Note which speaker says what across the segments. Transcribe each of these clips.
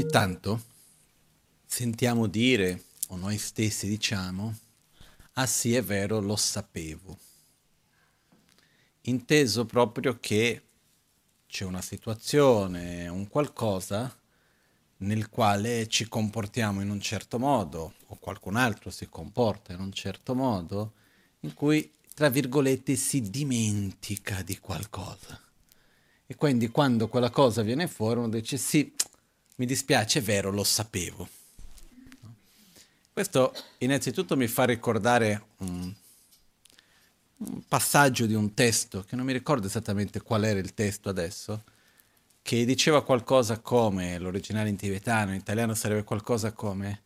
Speaker 1: Ogni tanto sentiamo dire, o noi stessi diciamo, ah sì è vero, lo sapevo. Inteso proprio che c'è una situazione, un qualcosa nel quale ci comportiamo in un certo modo, o qualcun altro si comporta in un certo modo, in cui, tra virgolette, si dimentica di qualcosa. E quindi quando quella cosa viene fuori uno dice sì, mi dispiace, è vero, lo sapevo. Questo innanzitutto mi fa ricordare un, un passaggio di un testo, che non mi ricordo esattamente qual era il testo adesso, che diceva qualcosa come, l'originale in tibetano, in italiano sarebbe qualcosa come,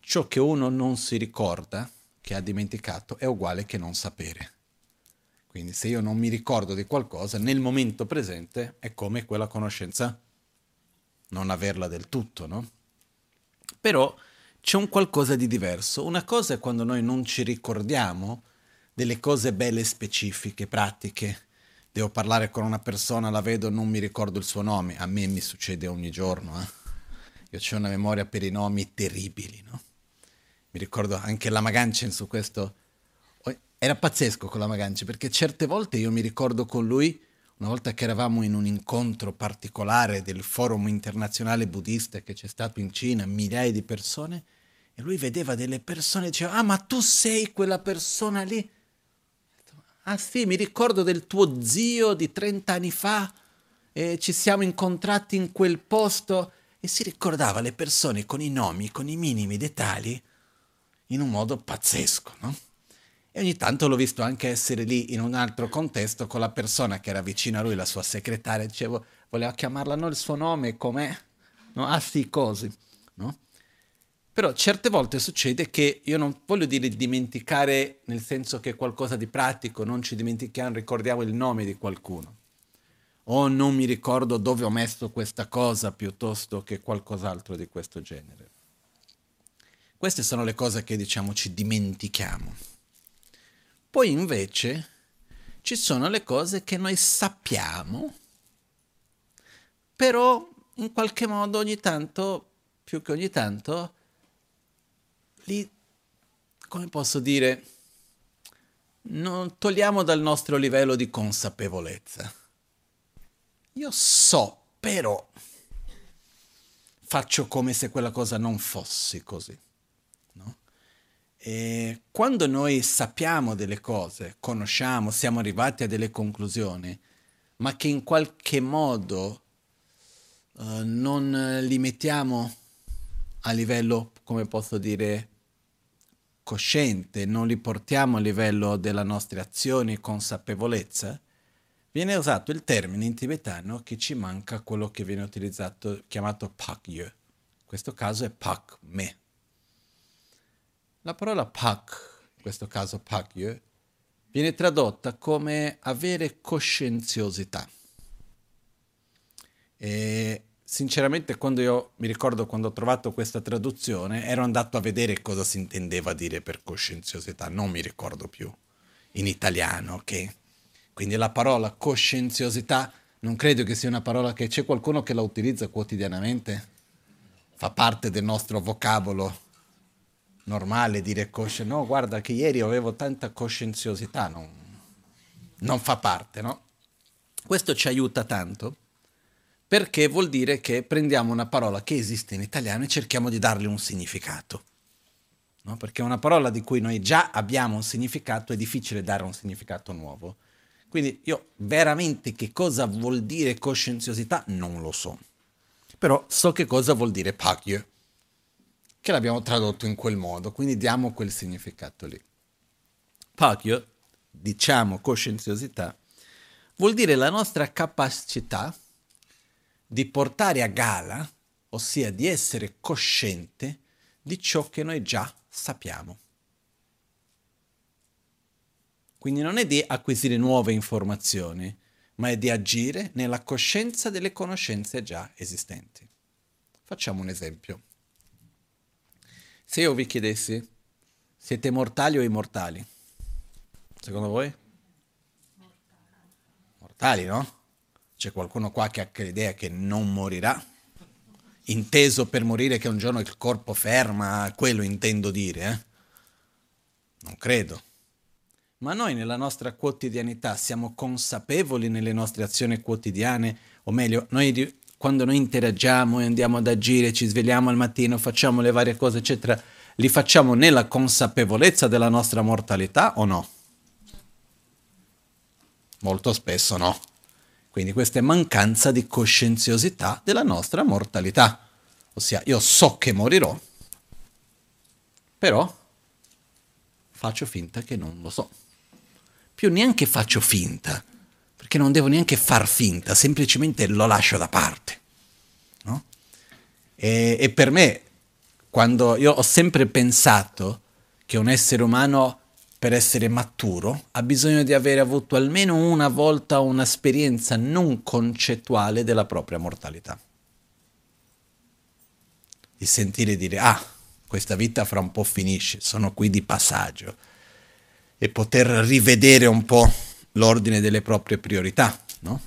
Speaker 1: ciò che uno non si ricorda, che ha dimenticato, è uguale che non sapere. Quindi se io non mi ricordo di qualcosa, nel momento presente è come quella conoscenza non averla del tutto, no? Però c'è un qualcosa di diverso. Una cosa è quando noi non ci ricordiamo delle cose belle specifiche, pratiche, devo parlare con una persona, la vedo, non mi ricordo il suo nome, a me mi succede ogni giorno, eh? io ho una memoria per i nomi terribili, no? Mi ricordo anche la Maganchen su questo, era pazzesco con la Maganchen, perché certe volte io mi ricordo con lui, una volta che eravamo in un incontro particolare del forum internazionale buddista che c'è stato in Cina, migliaia di persone, e lui vedeva delle persone e diceva, ah ma tu sei quella persona lì? Ah sì, mi ricordo del tuo zio di 30 anni fa e ci siamo incontrati in quel posto e si ricordava le persone con i nomi, con i minimi dettagli in un modo pazzesco, no? E ogni tanto l'ho visto anche essere lì in un altro contesto con la persona che era vicino a lui, la sua segretaria, dicevo, voleva chiamarla non il suo nome, com'è? No? Ah sì, così, no? Però certe volte succede che io non voglio dire dimenticare nel senso che è qualcosa di pratico, non ci dimentichiamo, ricordiamo il nome di qualcuno. O non mi ricordo dove ho messo questa cosa piuttosto che qualcos'altro di questo genere. Queste sono le cose che diciamo ci dimentichiamo. Poi invece ci sono le cose che noi sappiamo, però in qualche modo ogni tanto, più che ogni tanto, li, come posso dire, non togliamo dal nostro livello di consapevolezza. Io so, però faccio come se quella cosa non fosse così. E quando noi sappiamo delle cose, conosciamo, siamo arrivati a delle conclusioni, ma che in qualche modo uh, non li mettiamo a livello, come posso dire, cosciente, non li portiamo a livello della nostra azione e consapevolezza, viene usato il termine in tibetano che ci manca quello che viene utilizzato, chiamato pakye. In questo caso è pak me. La parola pak, in questo caso pakye, viene tradotta come avere coscienziosità. E sinceramente quando io mi ricordo quando ho trovato questa traduzione ero andato a vedere cosa si intendeva dire per coscienziosità, non mi ricordo più in italiano che quindi la parola coscienziosità non credo che sia una parola che c'è qualcuno che la utilizza quotidianamente, fa parte del nostro vocabolo normale dire coscienza, no guarda che ieri avevo tanta coscienziosità, non, non fa parte, no? Questo ci aiuta tanto perché vuol dire che prendiamo una parola che esiste in italiano e cerchiamo di darle un significato. No? Perché una parola di cui noi già abbiamo un significato è difficile dare un significato nuovo. Quindi io veramente che cosa vuol dire coscienziosità non lo so. Però so che cosa vuol dire pagye, che l'abbiamo tradotto in quel modo, quindi diamo quel significato lì. Pagye, diciamo coscienziosità, vuol dire la nostra capacità di portare a gala, ossia di essere cosciente di ciò che noi già sappiamo. Quindi non è di acquisire nuove informazioni, ma è di agire nella coscienza delle conoscenze già esistenti. Facciamo un esempio. Se io vi chiedessi, siete mortali o immortali? Secondo voi? Mortali, no? C'è qualcuno qua che ha l'idea che non morirà? inteso per morire che un giorno il corpo ferma, quello intendo dire, eh? Non credo. Ma noi nella nostra quotidianità siamo consapevoli nelle nostre azioni quotidiane, o meglio, noi quando noi interagiamo e andiamo ad agire, ci svegliamo al mattino, facciamo le varie cose, eccetera, li facciamo nella consapevolezza della nostra mortalità o no? Molto spesso no. Quindi questa è mancanza di coscienziosità della nostra mortalità. Ossia, io so che morirò, però faccio finta che non lo so. Più neanche faccio finta, perché non devo neanche far finta, semplicemente lo lascio da parte. No? E, e per me, quando io ho sempre pensato che un essere umano per essere maturo ha bisogno di avere avuto almeno una volta un'esperienza non concettuale della propria mortalità. Di sentire dire, ah, questa vita fra un po' finisce, sono qui di passaggio e poter rivedere un po' l'ordine delle proprie priorità, no?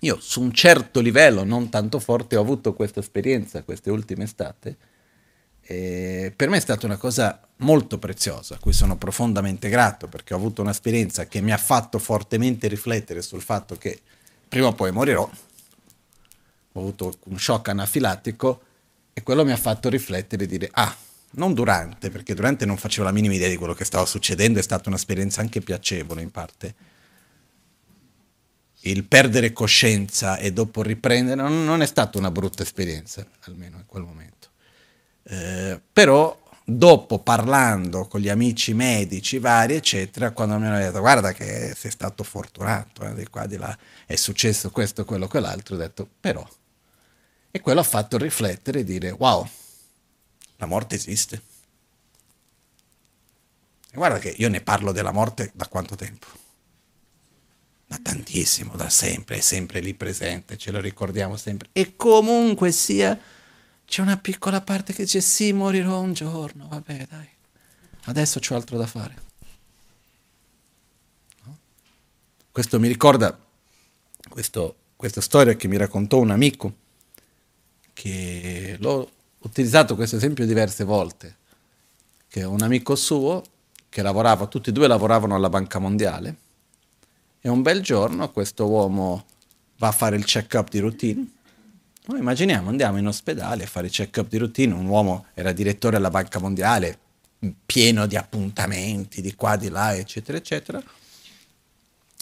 Speaker 1: Io su un certo livello, non tanto forte, ho avuto questa esperienza queste ultime estate e per me è stata una cosa molto preziosa, a cui sono profondamente grato perché ho avuto un'esperienza che mi ha fatto fortemente riflettere sul fatto che prima o poi morirò. Ho avuto un shock anafilattico e quello mi ha fatto riflettere e dire, ah, non durante, perché durante non facevo la minima idea di quello che stava succedendo, è stata un'esperienza anche piacevole in parte. Il perdere coscienza e dopo riprendere non, è stata una brutta esperienza, almeno in quel momento. Eh, però dopo parlando con gli amici medici vari, eccetera, quando mi hanno detto guarda che sei stato fortunato, eh, di qua, di là, è successo questo, quello, quell'altro, ho detto però e quello ha fatto riflettere e dire, wow, la morte esiste. E guarda che io ne parlo della morte da quanto tempo? Da tantissimo, da sempre, è sempre lì presente, ce lo ricordiamo sempre. E comunque sia, c'è una piccola parte che dice sì, morirò un giorno, vabbè dai, adesso c'ho altro da fare. No? Questo mi ricorda questo, questa storia che mi raccontò un amico che l'ho utilizzato questo esempio diverse volte, che un amico suo che lavorava, tutti e due lavoravano alla Banca Mondiale e un bel giorno questo uomo va a fare il check-up di routine. Noi immaginiamo, andiamo in ospedale a fare il check-up di routine, un uomo era direttore alla Banca Mondiale, pieno di appuntamenti, di qua, di là, eccetera, eccetera.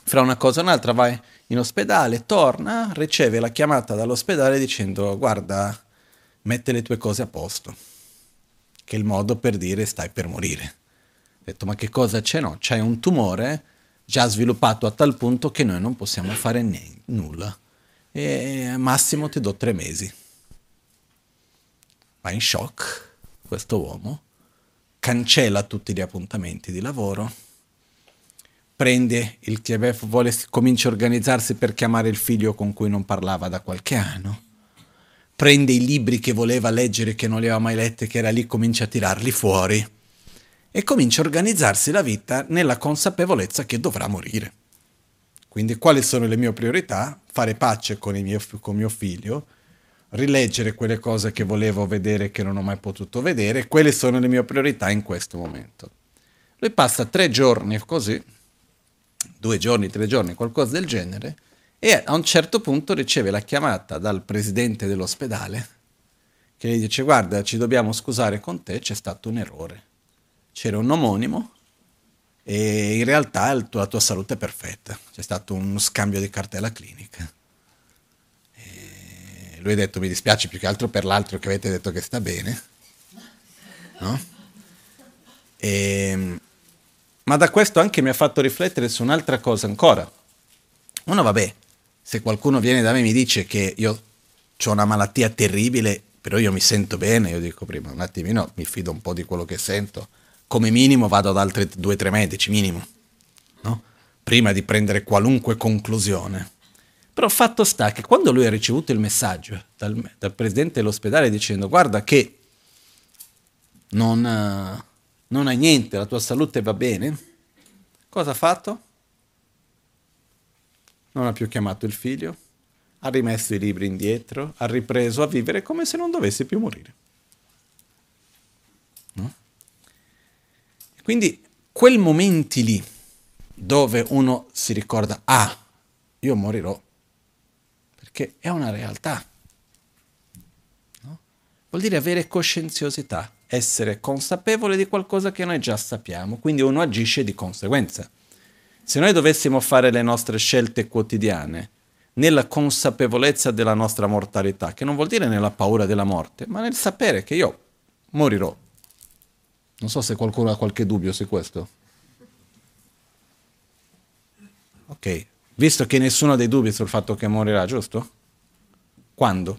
Speaker 1: Fra una cosa e un'altra vai in ospedale, torna, riceve la chiamata dall'ospedale dicendo guarda, mette le tue cose a posto, che è il modo per dire stai per morire. Ho detto ma che cosa c'è? No, c'hai un tumore già sviluppato a tal punto che noi non possiamo fare n- nulla. E massimo ti do tre mesi. Va in shock questo uomo, cancella tutti gli appuntamenti di lavoro, prende il TVF, vuole, comincia a organizzarsi per chiamare il figlio con cui non parlava da qualche anno, prende i libri che voleva leggere che non li aveva mai letti, che era lì, comincia a tirarli fuori e comincia a organizzarsi la vita nella consapevolezza che dovrà morire. Quindi quali sono le mie priorità? Fare pace con, mio, con mio figlio, rileggere quelle cose che volevo vedere che non ho mai potuto vedere, quelle sono le mie priorità in questo momento. Lui passa tre giorni così, due giorni, tre giorni, qualcosa del genere, e a un certo punto riceve la chiamata dal presidente dell'ospedale che gli dice guarda ci dobbiamo scusare con te, c'è stato un errore. C'era un omonimo e in realtà la tua salute è perfetta, c'è stato uno scambio di cartella clinica. E lui ha detto mi dispiace più che altro per l'altro che avete detto che sta bene. No? E, ehm, ma da questo anche mi ha fatto riflettere su un'altra cosa ancora. Uno, vabbè, se qualcuno viene da me e mi dice che io ho una malattia terribile, però io mi sento bene, io dico prima un attimino, mi fido un po' di quello che sento, come minimo vado ad altri due o tre medici, minimo, no? prima di prendere qualunque conclusione. Però fatto sta che quando lui ha ricevuto il messaggio dal, dal presidente dell'ospedale dicendo guarda che non non hai niente, la tua salute va bene, cosa ha fatto? Non ha più chiamato il figlio, ha rimesso i libri indietro, ha ripreso a vivere come se non dovesse più morire. No? Quindi quel momenti lì dove uno si ricorda, ah, io morirò, perché è una realtà. No? Vuol dire avere coscienziosità, essere consapevole di qualcosa che noi già sappiamo, quindi uno agisce di conseguenza. Se noi dovessimo fare le nostre scelte quotidiane nella consapevolezza della nostra mortalità, che non vuol dire nella paura della morte, ma nel sapere che io morirò. Non so se qualcuno ha qualche dubbio su questo. Ok, visto che nessuno ha dei dubbi sul fatto che morirà, giusto? Quando?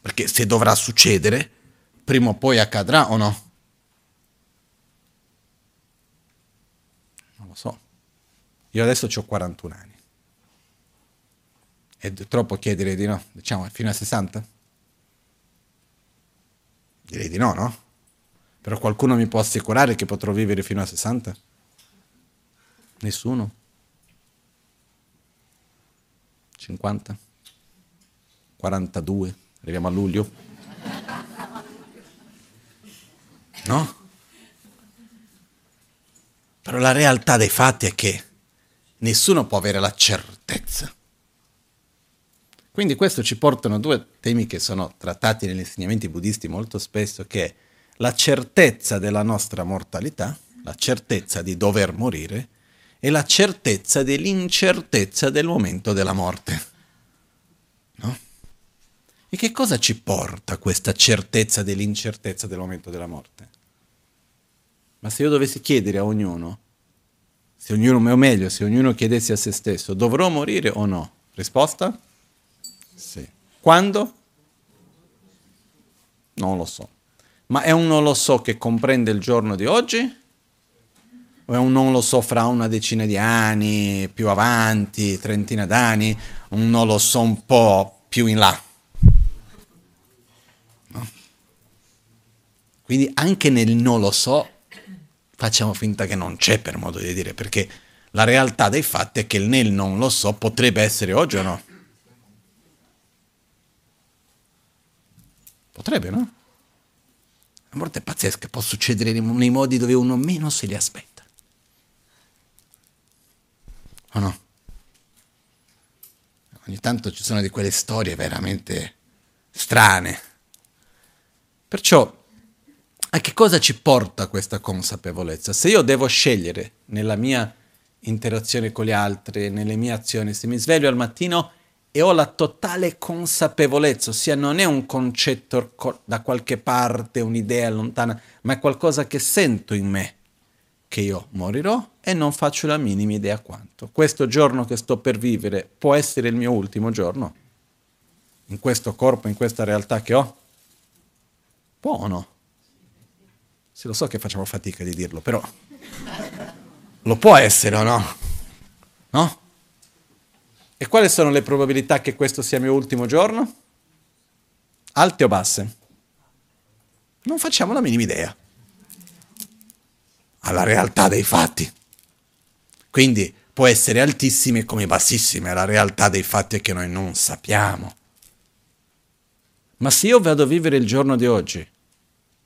Speaker 1: Perché se dovrà succedere, prima o poi accadrà o no? Non lo so. Io adesso ho 41 anni. È troppo chiedere di no? Diciamo fino a 60? Direi di no, no? Però qualcuno mi può assicurare che potrò vivere fino a 60? Nessuno? 50? 42? Arriviamo a luglio? No? Però la realtà dei fatti è che nessuno può avere la certezza. Quindi questo ci portano a due temi che sono trattati negli insegnamenti buddisti molto spesso, che è la certezza della nostra mortalità, la certezza di dover morire, e la certezza dell'incertezza del momento della morte. No? E che cosa ci porta questa certezza dell'incertezza del momento della morte? Ma se io dovessi chiedere a ognuno, se ognuno, o meglio, se ognuno chiedesse a se stesso, dovrò morire o no? Risposta? Sì. Quando? Non lo so. Ma è un non lo so che comprende il giorno di oggi? O è un non lo so fra una decina di anni, più avanti, trentina d'anni? Un non lo so un po' più in là? No? Quindi anche nel non lo so facciamo finta che non c'è per modo di dire, perché la realtà dei fatti è che nel non lo so potrebbe essere oggi o no? Potrebbe, no? La morte è pazzesca, può succedere nei modi dove uno meno se li aspetta. O no? Ogni tanto ci sono di quelle storie veramente strane. Perciò a che cosa ci porta questa consapevolezza? Se io devo scegliere nella mia interazione con gli altri, nelle mie azioni, se mi sveglio al mattino e ho la totale consapevolezza, ossia non è un concetto da qualche parte, un'idea lontana, ma è qualcosa che sento in me, che io morirò e non faccio la minima idea quanto. Questo giorno che sto per vivere può essere il mio ultimo giorno? In questo corpo, in questa realtà che ho? Può o no? Se lo so che facciamo fatica di dirlo, però lo può essere o no? No? E quali sono le probabilità che questo sia il mio ultimo giorno? Alte o basse? Non facciamo la minima idea. Alla realtà dei fatti. Quindi può essere altissime come bassissime, la realtà dei fatti è che noi non sappiamo. Ma se io vado a vivere il giorno di oggi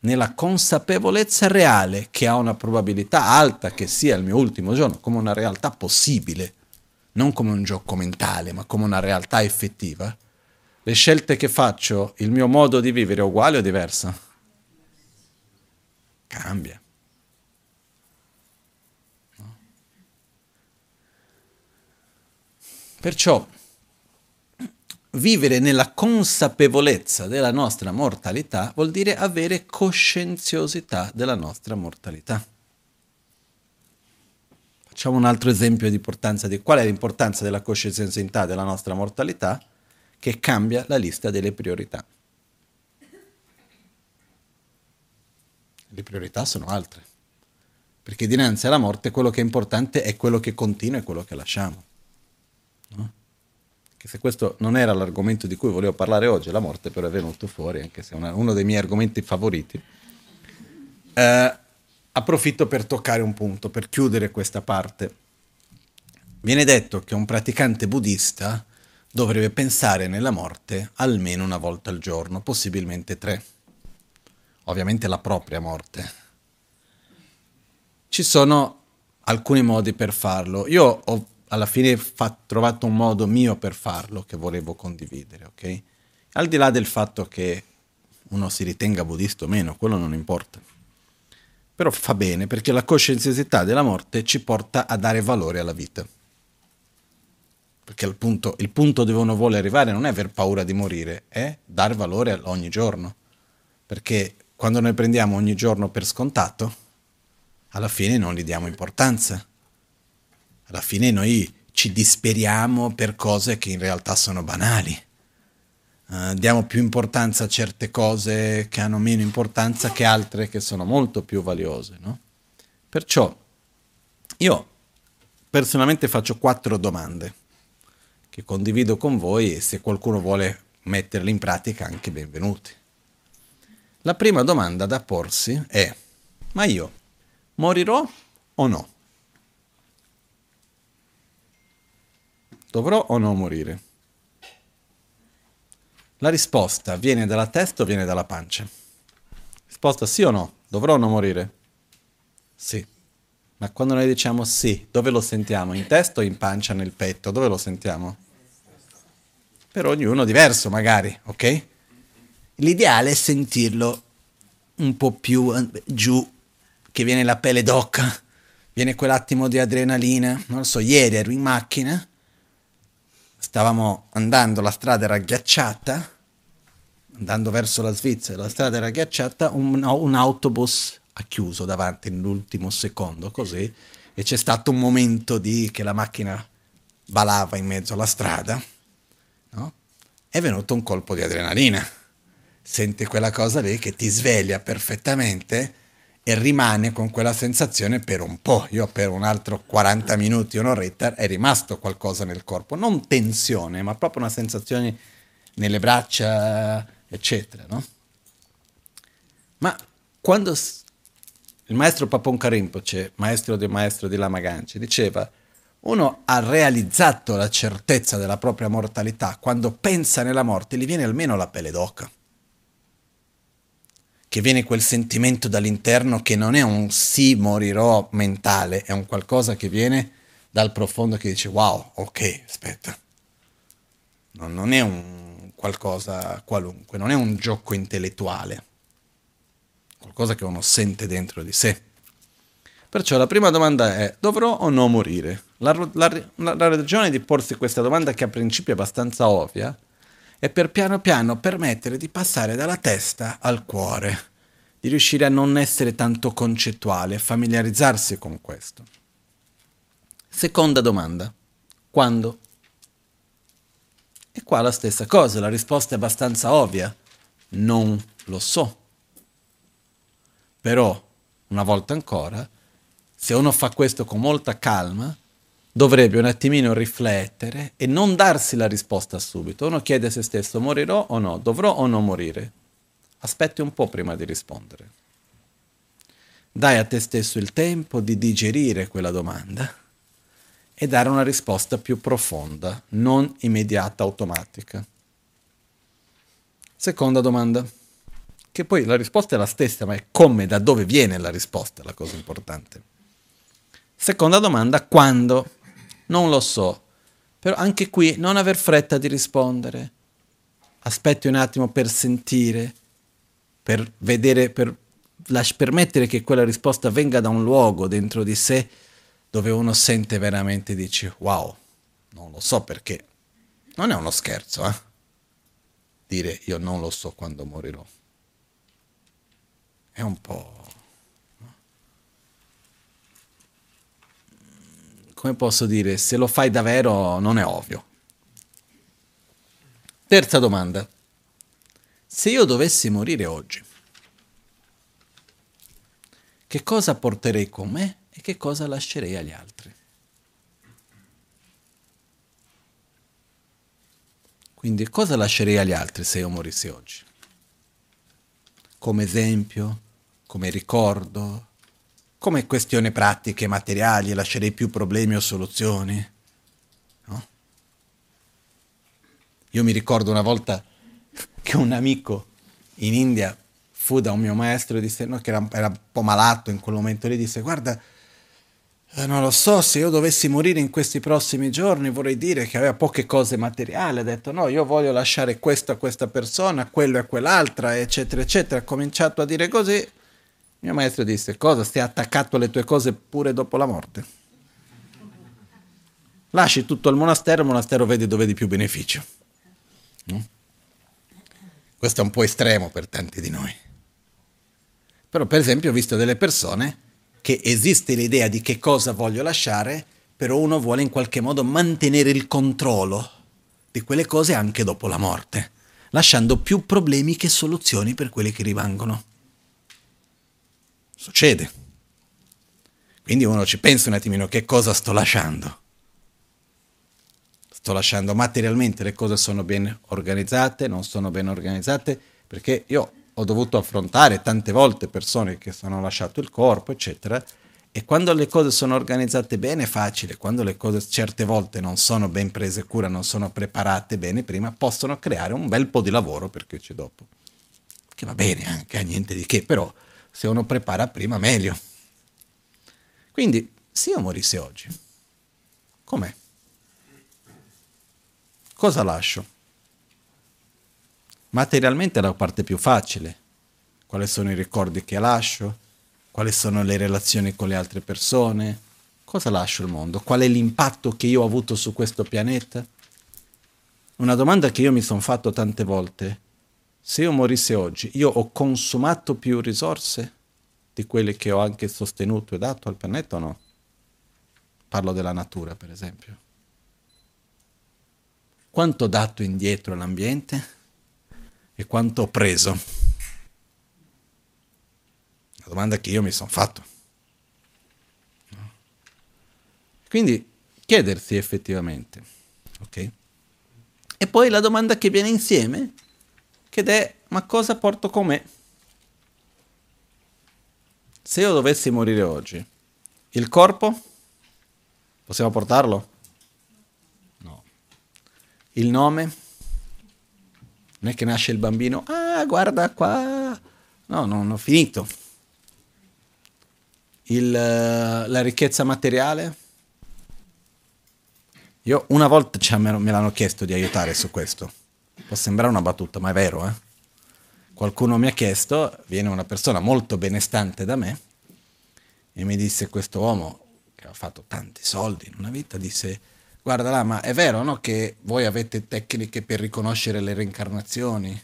Speaker 1: nella consapevolezza reale che ha una probabilità alta che sia il mio ultimo giorno, come una realtà possibile, non come un gioco mentale, ma come una realtà effettiva, le scelte che faccio, il mio modo di vivere è uguale o diverso? Cambia. No? Perciò vivere nella consapevolezza della nostra mortalità vuol dire avere coscienziosità della nostra mortalità. Facciamo un altro esempio di importanza di qual è l'importanza della coscienziosità della nostra mortalità che cambia la lista delle priorità. Le priorità sono altre, perché dinanzi alla morte quello che è importante è quello che continua e quello che lasciamo. No? Che se questo non era l'argomento di cui volevo parlare oggi, la morte però è venuto fuori, anche se è una, uno dei miei argomenti favoriti, eh, approfitto per toccare un punto, per chiudere questa parte. Viene detto che un praticante buddista dovrebbe pensare nella morte almeno una volta al giorno, possibilmente tre. Ovviamente la propria morte. Ci sono alcuni modi per farlo. Io ho alla fine fa- trovato un modo mio per farlo che volevo condividere, ok? Al di là del fatto che uno si ritenga buddista o meno, quello non importa. Però fa bene perché la coscienziosità della morte ci porta a dare valore alla vita. Perché il punto, il punto dove uno vuole arrivare non è aver paura di morire, è dar valore ogni giorno. Perché quando noi prendiamo ogni giorno per scontato, alla fine non gli diamo importanza. Alla fine noi ci disperiamo per cose che in realtà sono banali. Uh, diamo più importanza a certe cose che hanno meno importanza che altre che sono molto più valiose. No? Perciò io personalmente faccio quattro domande che condivido con voi e se qualcuno vuole metterle in pratica anche benvenuti. La prima domanda da porsi è, ma io morirò o no? Dovrò o no morire? La risposta viene dalla testa o viene dalla pancia? Risposta sì o no? Dovrò o no morire? Sì. Ma quando noi diciamo sì, dove lo sentiamo? In testa o in pancia, nel petto? Dove lo sentiamo? Per ognuno diverso magari, ok? L'ideale è sentirlo un po' più eh, giù, che viene la pelle d'occa, viene quell'attimo di adrenalina. Non lo so, ieri ero in macchina, stavamo andando, la strada era ghiacciata, andando verso la Svizzera, la strada era ghiacciata, un, un autobus ha chiuso davanti nell'ultimo secondo, così, e c'è stato un momento di che la macchina balava in mezzo alla strada, no? È venuto un colpo di adrenalina. Senti quella cosa lì che ti sveglia perfettamente e rimane con quella sensazione per un po'. Io per un altro 40 minuti, un'oretta, è rimasto qualcosa nel corpo. Non tensione, ma proprio una sensazione nelle braccia, eccetera, no? Ma quando il maestro Paponka Rinpoche, maestro del maestro di Lama Ganci, diceva uno ha realizzato la certezza della propria mortalità quando pensa nella morte, gli viene almeno la pelle d'oca. Che viene quel sentimento dall'interno che non è un sì morirò mentale, è un qualcosa che viene dal profondo che dice wow, ok, aspetta. Non, non è un qualcosa qualunque, non è un gioco intellettuale qualcosa che uno sente dentro di sé. Perciò la prima domanda è, dovrò o no morire? La, la, la ragione di porsi questa domanda, che a principio è abbastanza ovvia, è per piano piano permettere di passare dalla testa al cuore, di riuscire a non essere tanto concettuale, familiarizzarsi con questo. Seconda domanda, quando? E qua la stessa cosa, la risposta è abbastanza ovvia, non lo so. Però, una volta ancora, se uno fa questo con molta calma, dovrebbe un attimino riflettere e non darsi la risposta subito. Uno chiede a se stesso, morirò o no? Dovrò o no morire? Aspetti un po' prima di rispondere. Dai a te stesso il tempo di digerire quella domanda e dare una risposta più profonda, non immediata, automatica. Seconda domanda che poi la risposta è la stessa, ma è come, da dove viene la risposta, la cosa importante. Seconda domanda, quando? Non lo so, però anche qui non aver fretta di rispondere. Aspetti un attimo per sentire, per vedere, per lasci, permettere che quella risposta venga da un luogo dentro di sé dove uno sente veramente, dice, wow, non lo so perché. Non è uno scherzo, eh? Dire io non lo so quando morirò è un po'... Come posso dire, se lo fai davvero non è ovvio. Terza domanda. Se io dovessi morire oggi, che cosa porterei con me e che cosa lascerei agli altri? Quindi cosa lascerei agli altri se io morissi oggi? come esempio, come ricordo, come questioni pratiche, materiali, lascerei più problemi o soluzioni. No? Io mi ricordo una volta che un amico in India fu da un mio maestro e disse, no, che era, era un po' malato in quel momento, gli disse, guarda, eh, non lo so, se io dovessi morire in questi prossimi giorni vorrei dire che aveva poche cose materiali, ha detto no, io voglio lasciare questo a questa persona, quello a quell'altra, eccetera, eccetera. Ha cominciato a dire così. Mio maestro disse, cosa, stai attaccato alle tue cose pure dopo la morte? Lasci tutto il monastero, il monastero vede dove di più beneficio. No? Questo è un po' estremo per tanti di noi. Però per esempio ho visto delle persone che esiste l'idea di che cosa voglio lasciare, però uno vuole in qualche modo mantenere il controllo di quelle cose anche dopo la morte, lasciando più problemi che soluzioni per quelli che rimangono. Succede. Quindi uno ci pensa un attimino che cosa sto lasciando. Sto lasciando materialmente le cose sono ben organizzate, non sono ben organizzate, perché io ho dovuto affrontare tante volte persone che hanno lasciato il corpo, eccetera, e quando le cose sono organizzate bene è facile, quando le cose certe volte non sono ben prese cura, non sono preparate bene prima, possono creare un bel po' di lavoro perché c'è dopo. Che va bene anche, eh, niente di che, però se uno prepara prima meglio. Quindi, se io morissi oggi, com'è? Cosa lascio? Materialmente è la parte più facile. Quali sono i ricordi che lascio? Quali sono le relazioni con le altre persone? Cosa lascio al mondo? Qual è l'impatto che io ho avuto su questo pianeta? Una domanda che io mi sono fatto tante volte. Se io morissi oggi, io ho consumato più risorse di quelle che ho anche sostenuto e dato al pianeta o no? Parlo della natura, per esempio. Quanto ho dato indietro all'ambiente? e quanto ho preso? La domanda che io mi sono fatto. Quindi chiedersi effettivamente, ok? E poi la domanda che viene insieme, che è ma cosa porto con me? Se io dovessi morire oggi, il corpo possiamo portarlo? No. Il nome? non è che nasce il bambino, ah guarda qua, no, non ho finito. Il, la ricchezza materiale? Io una volta cioè, me l'hanno chiesto di aiutare su questo. Può sembrare una battuta, ma è vero, eh? Qualcuno mi ha chiesto, viene una persona molto benestante da me, e mi disse questo uomo, che ha fatto tanti soldi in una vita, disse, Guarda là, ma è vero no, che voi avete tecniche per riconoscere le reincarnazioni?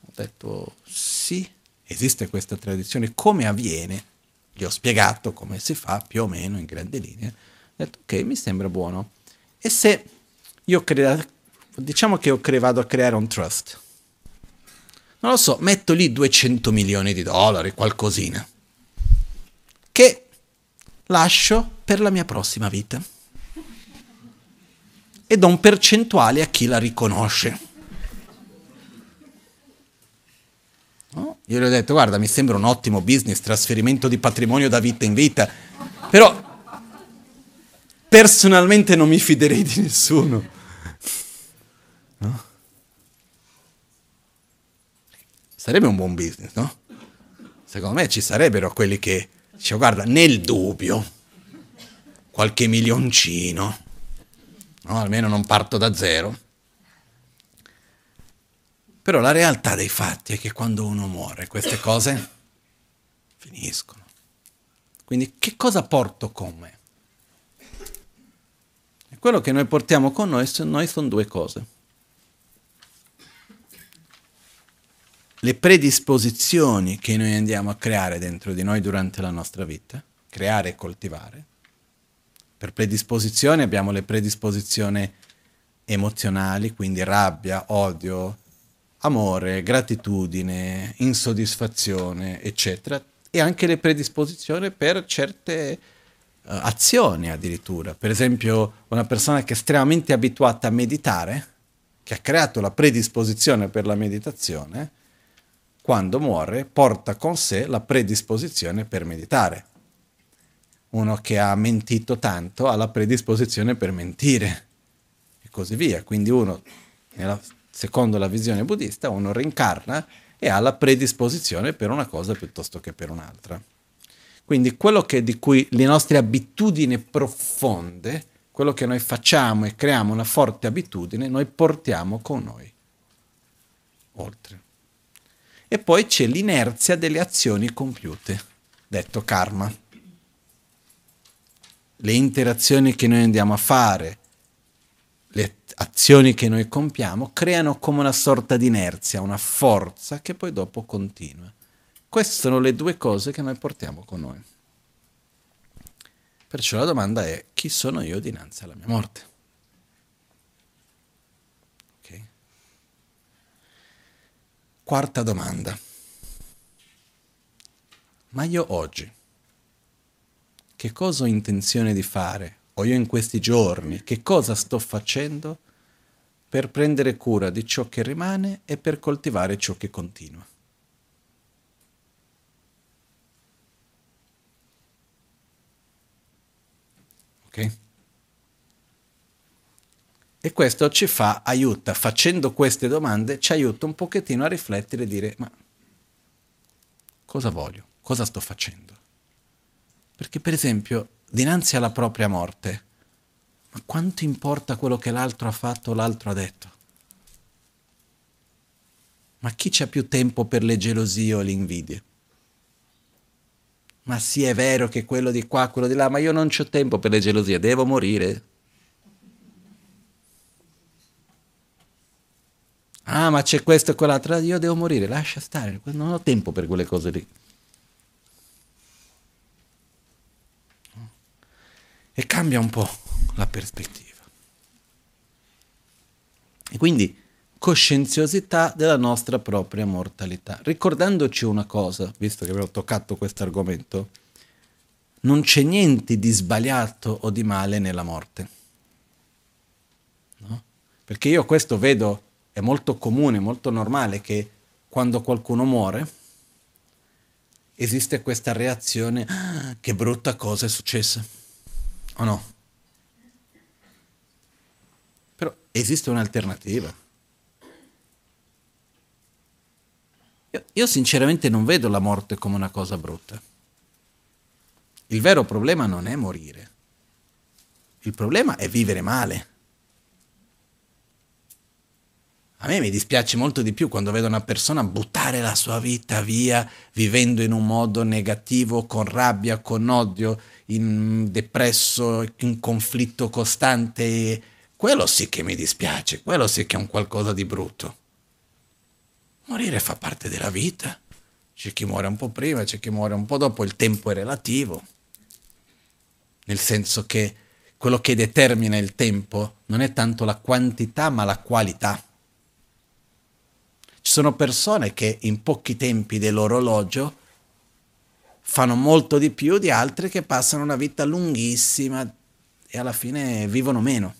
Speaker 1: Ho detto sì, esiste questa tradizione. Come avviene? Gli ho spiegato come si fa più o meno in grandi linee. Ho detto ok, mi sembra buono. E se io crea, diciamo che cre- vado a creare un trust, non lo so, metto lì 200 milioni di dollari, qualcosina, che lascio per la mia prossima vita e do un percentuale a chi la riconosce. No? Io gli ho detto, guarda, mi sembra un ottimo business, trasferimento di patrimonio da vita in vita, però personalmente non mi fiderei di nessuno. Sarebbe un buon business, no? Secondo me ci sarebbero quelli che dicono, guarda, nel dubbio, qualche milioncino no? almeno non parto da zero. Però la realtà dei fatti è che quando uno muore queste cose finiscono. Quindi che cosa porto con me? E quello che noi portiamo con noi, noi sono due cose. Le predisposizioni che noi andiamo a creare dentro di noi durante la nostra vita, creare e coltivare, per predisposizioni abbiamo le predisposizioni emozionali, quindi rabbia, odio, amore, gratitudine, insoddisfazione, eccetera, e anche le predisposizioni per certe uh, azioni addirittura. Per esempio, una persona che è estremamente abituata a meditare, che ha creato la predisposizione per la meditazione, quando muore porta con sé la predisposizione per meditare uno che ha mentito tanto ha la predisposizione per mentire e così via. Quindi uno secondo la visione buddista, uno rincarna e ha la predisposizione per una cosa piuttosto che per un'altra. Quindi quello di cui le nostre abitudini profonde, quello che noi facciamo e creiamo una forte abitudine, noi portiamo con noi oltre. E poi c'è l'inerzia delle azioni compiute, detto karma. Le interazioni che noi andiamo a fare, le azioni che noi compiamo, creano come una sorta di inerzia, una forza che poi dopo continua. Queste sono le due cose che noi portiamo con noi. Perciò la domanda è chi sono io dinanzi alla mia morte? Quarta domanda. Ma io oggi, che cosa ho intenzione di fare? O io in questi giorni, che cosa sto facendo per prendere cura di ciò che rimane e per coltivare ciò che continua? Ok? E questo ci fa, aiuta, facendo queste domande, ci aiuta un pochettino a riflettere e dire, ma cosa voglio? Cosa sto facendo? Perché per esempio, dinanzi alla propria morte, ma quanto importa quello che l'altro ha fatto o l'altro ha detto? Ma chi c'ha più tempo per le gelosie o le invidie? Ma sì, è vero che quello di qua, quello di là, ma io non ho tempo per le gelosie, devo morire. Ah, ma c'è questo e quell'altro, io devo morire, lascia stare, non ho tempo per quelle cose lì. E cambia un po' la prospettiva. E quindi coscienziosità della nostra propria mortalità. Ricordandoci una cosa, visto che abbiamo toccato questo argomento, non c'è niente di sbagliato o di male nella morte. No? Perché io questo vedo, è molto comune, molto normale che quando qualcuno muore esiste questa reazione, ah, che brutta cosa è successa, o no? Però esiste un'alternativa Io, io sinceramente non vedo la morte come una cosa brutta. Il vero problema non è morire. Il problema è vivere male. A me mi dispiace molto di più quando vedo una persona buttare la sua vita via vivendo in un modo negativo, con rabbia, con odio, in depresso, in conflitto costante. Quello sì che mi dispiace, quello sì che è un qualcosa di brutto. Morire fa parte della vita. C'è chi muore un po' prima, c'è chi muore un po' dopo, il tempo è relativo. Nel senso che quello che determina il tempo non è tanto la quantità ma la qualità. Ci sono persone che in pochi tempi dell'orologio fanno molto di più di altre che passano una vita lunghissima e alla fine vivono meno.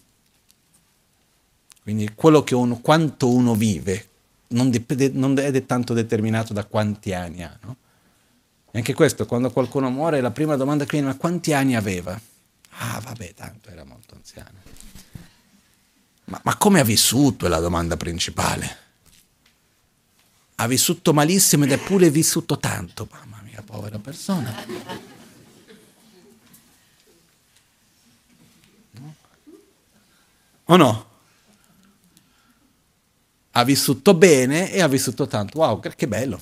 Speaker 1: Quindi quello che uno, quanto uno vive, non, dipende, non è tanto determinato da quanti anni ha. No? E anche questo, quando qualcuno muore, la prima domanda che viene, ma quanti anni aveva? Ah, vabbè, tanto era molto anziano. Ma, ma come ha vissuto è la domanda principale. Ha vissuto malissimo ed è pure vissuto tanto. Mamma mia, povera persona. O no? ha vissuto bene e ha vissuto tanto. Wow, che bello.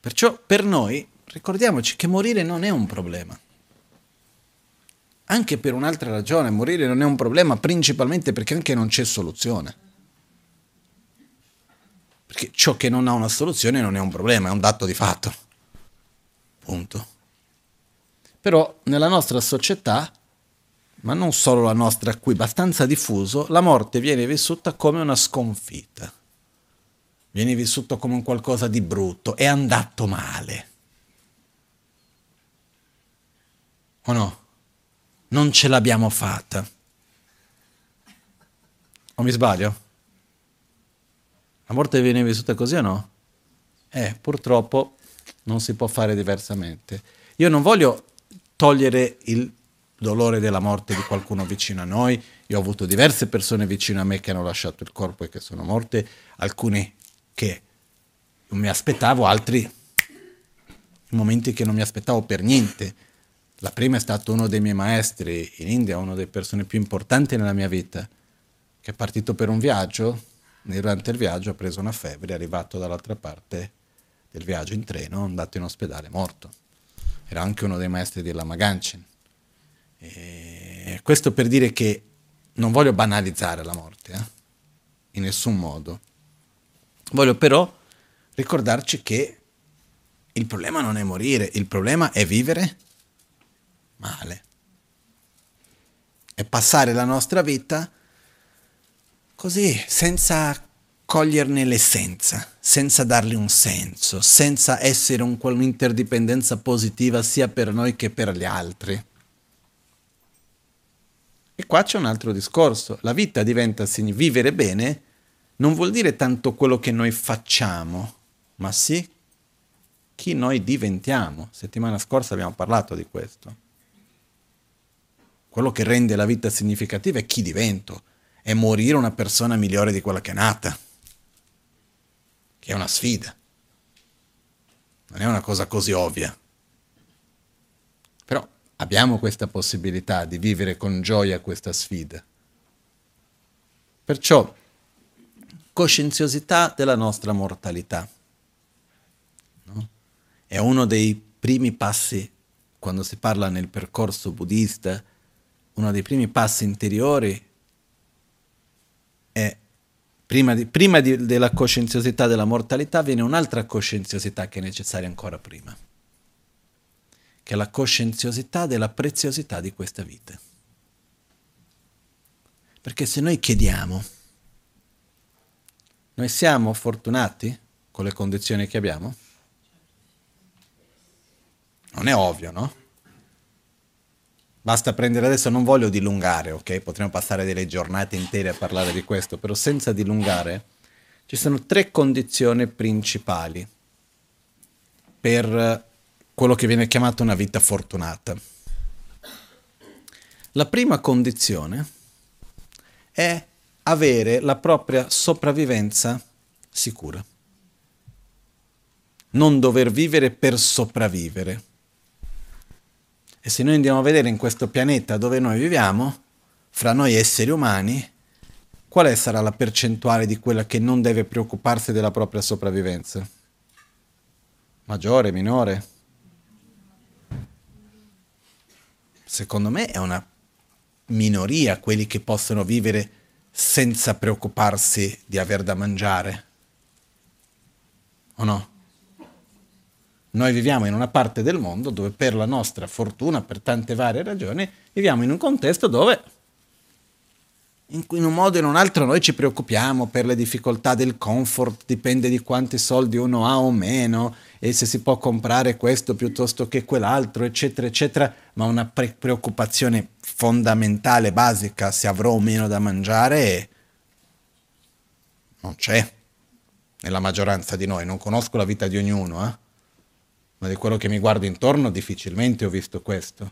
Speaker 1: Perciò per noi ricordiamoci che morire non è un problema. Anche per un'altra ragione, morire non è un problema principalmente perché anche non c'è soluzione. Perché ciò che non ha una soluzione non è un problema, è un dato di fatto. Punto. Però nella nostra società ma non solo la nostra qui, abbastanza diffuso, la morte viene vissuta come una sconfitta. Viene vissuta come un qualcosa di brutto, è andato male. O no? Non ce l'abbiamo fatta. O mi sbaglio? La morte viene vissuta così o no? Eh, purtroppo non si può fare diversamente. Io non voglio togliere il dolore della morte di qualcuno vicino a noi, Io ho avuto diverse persone vicino a me che hanno lasciato il corpo e che sono morte, alcune che non mi aspettavo, altri momenti che non mi aspettavo per niente. La prima è stato uno dei miei maestri in India, una delle persone più importanti nella mia vita, che è partito per un viaggio, durante il viaggio ha preso una febbre, è arrivato dall'altra parte del viaggio in treno, è andato in ospedale, morto. Era anche uno dei maestri di Lama Ganchen. E questo per dire che non voglio banalizzare la morte, eh? in nessun modo. Voglio però ricordarci che il problema non è morire, il problema è vivere male. È passare la nostra vita così, senza coglierne l'essenza, senza dargli un senso, senza essere un, un'interdipendenza positiva sia per noi che per gli altri. E qua c'è un altro discorso. La vita diventa vivere bene non vuol dire tanto quello che noi facciamo, ma sì chi noi diventiamo. Settimana scorsa abbiamo parlato di questo. Quello che rende la vita significativa è chi divento, è morire una persona migliore di quella che è nata, che è una sfida. Non è una cosa così ovvia. Però abbiamo questa possibilità di vivere con gioia questa sfida. Perciò, coscienziosità della nostra mortalità. No? È uno dei primi passi, quando si parla nel percorso buddista, uno dei primi passi interiori è prima, di, prima di, della coscienziosità della mortalità viene un'altra coscienziosità che è necessaria ancora prima che è la coscienziosità della preziosità di questa vita. Perché se noi chiediamo, noi siamo fortunati con le condizioni che abbiamo? Non è ovvio, no? Basta prendere adesso, non voglio dilungare, ok? Potremmo passare delle giornate intere a parlare di questo, però senza dilungare, ci sono tre condizioni principali per quello che viene chiamato una vita fortunata. La prima condizione è avere la propria sopravvivenza sicura. Non dover vivere per sopravvivere. E se noi andiamo a vedere in questo pianeta dove noi viviamo, fra noi esseri umani, qual sarà la percentuale di quella che non deve preoccuparsi della propria sopravvivenza? Maggiore, minore? secondo me è una minoria quelli che possono vivere senza preoccuparsi di aver da mangiare. O no? Noi viviamo in una parte del mondo dove per la nostra fortuna, per tante varie ragioni, viviamo in un contesto dove in un modo o in un altro noi ci preoccupiamo per le difficoltà del comfort, dipende di quanti soldi uno ha o meno, e se si può comprare questo piuttosto che quell'altro, eccetera, eccetera, ma una pre- preoccupazione fondamentale, basica, se avrò o meno da mangiare, non c'è nella maggioranza di noi. Non conosco la vita di ognuno, eh? Ma di quello che mi guardo intorno difficilmente ho visto questo,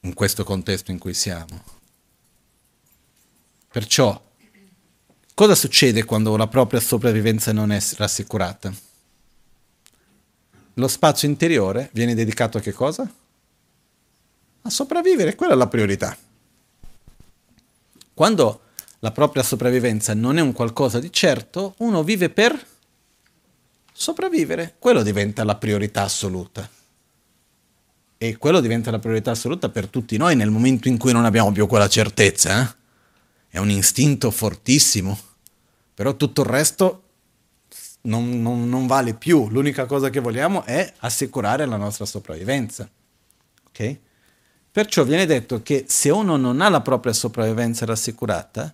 Speaker 1: in questo contesto in cui siamo. Perciò Cosa succede quando la propria sopravvivenza non è rassicurata? Lo spazio interiore viene dedicato a che cosa? A sopravvivere, quella è la priorità. Quando la propria sopravvivenza non è un qualcosa di certo, uno vive per sopravvivere, quello diventa la priorità assoluta. E quello diventa la priorità assoluta per tutti noi nel momento in cui non abbiamo più quella certezza. Eh? È un istinto fortissimo però tutto il resto non, non, non, vale più. L'unica cosa che vogliamo è assicurare la nostra sopravvivenza. Okay? Perciò viene detto che se uno non ha la propria sopravvivenza rassicurata,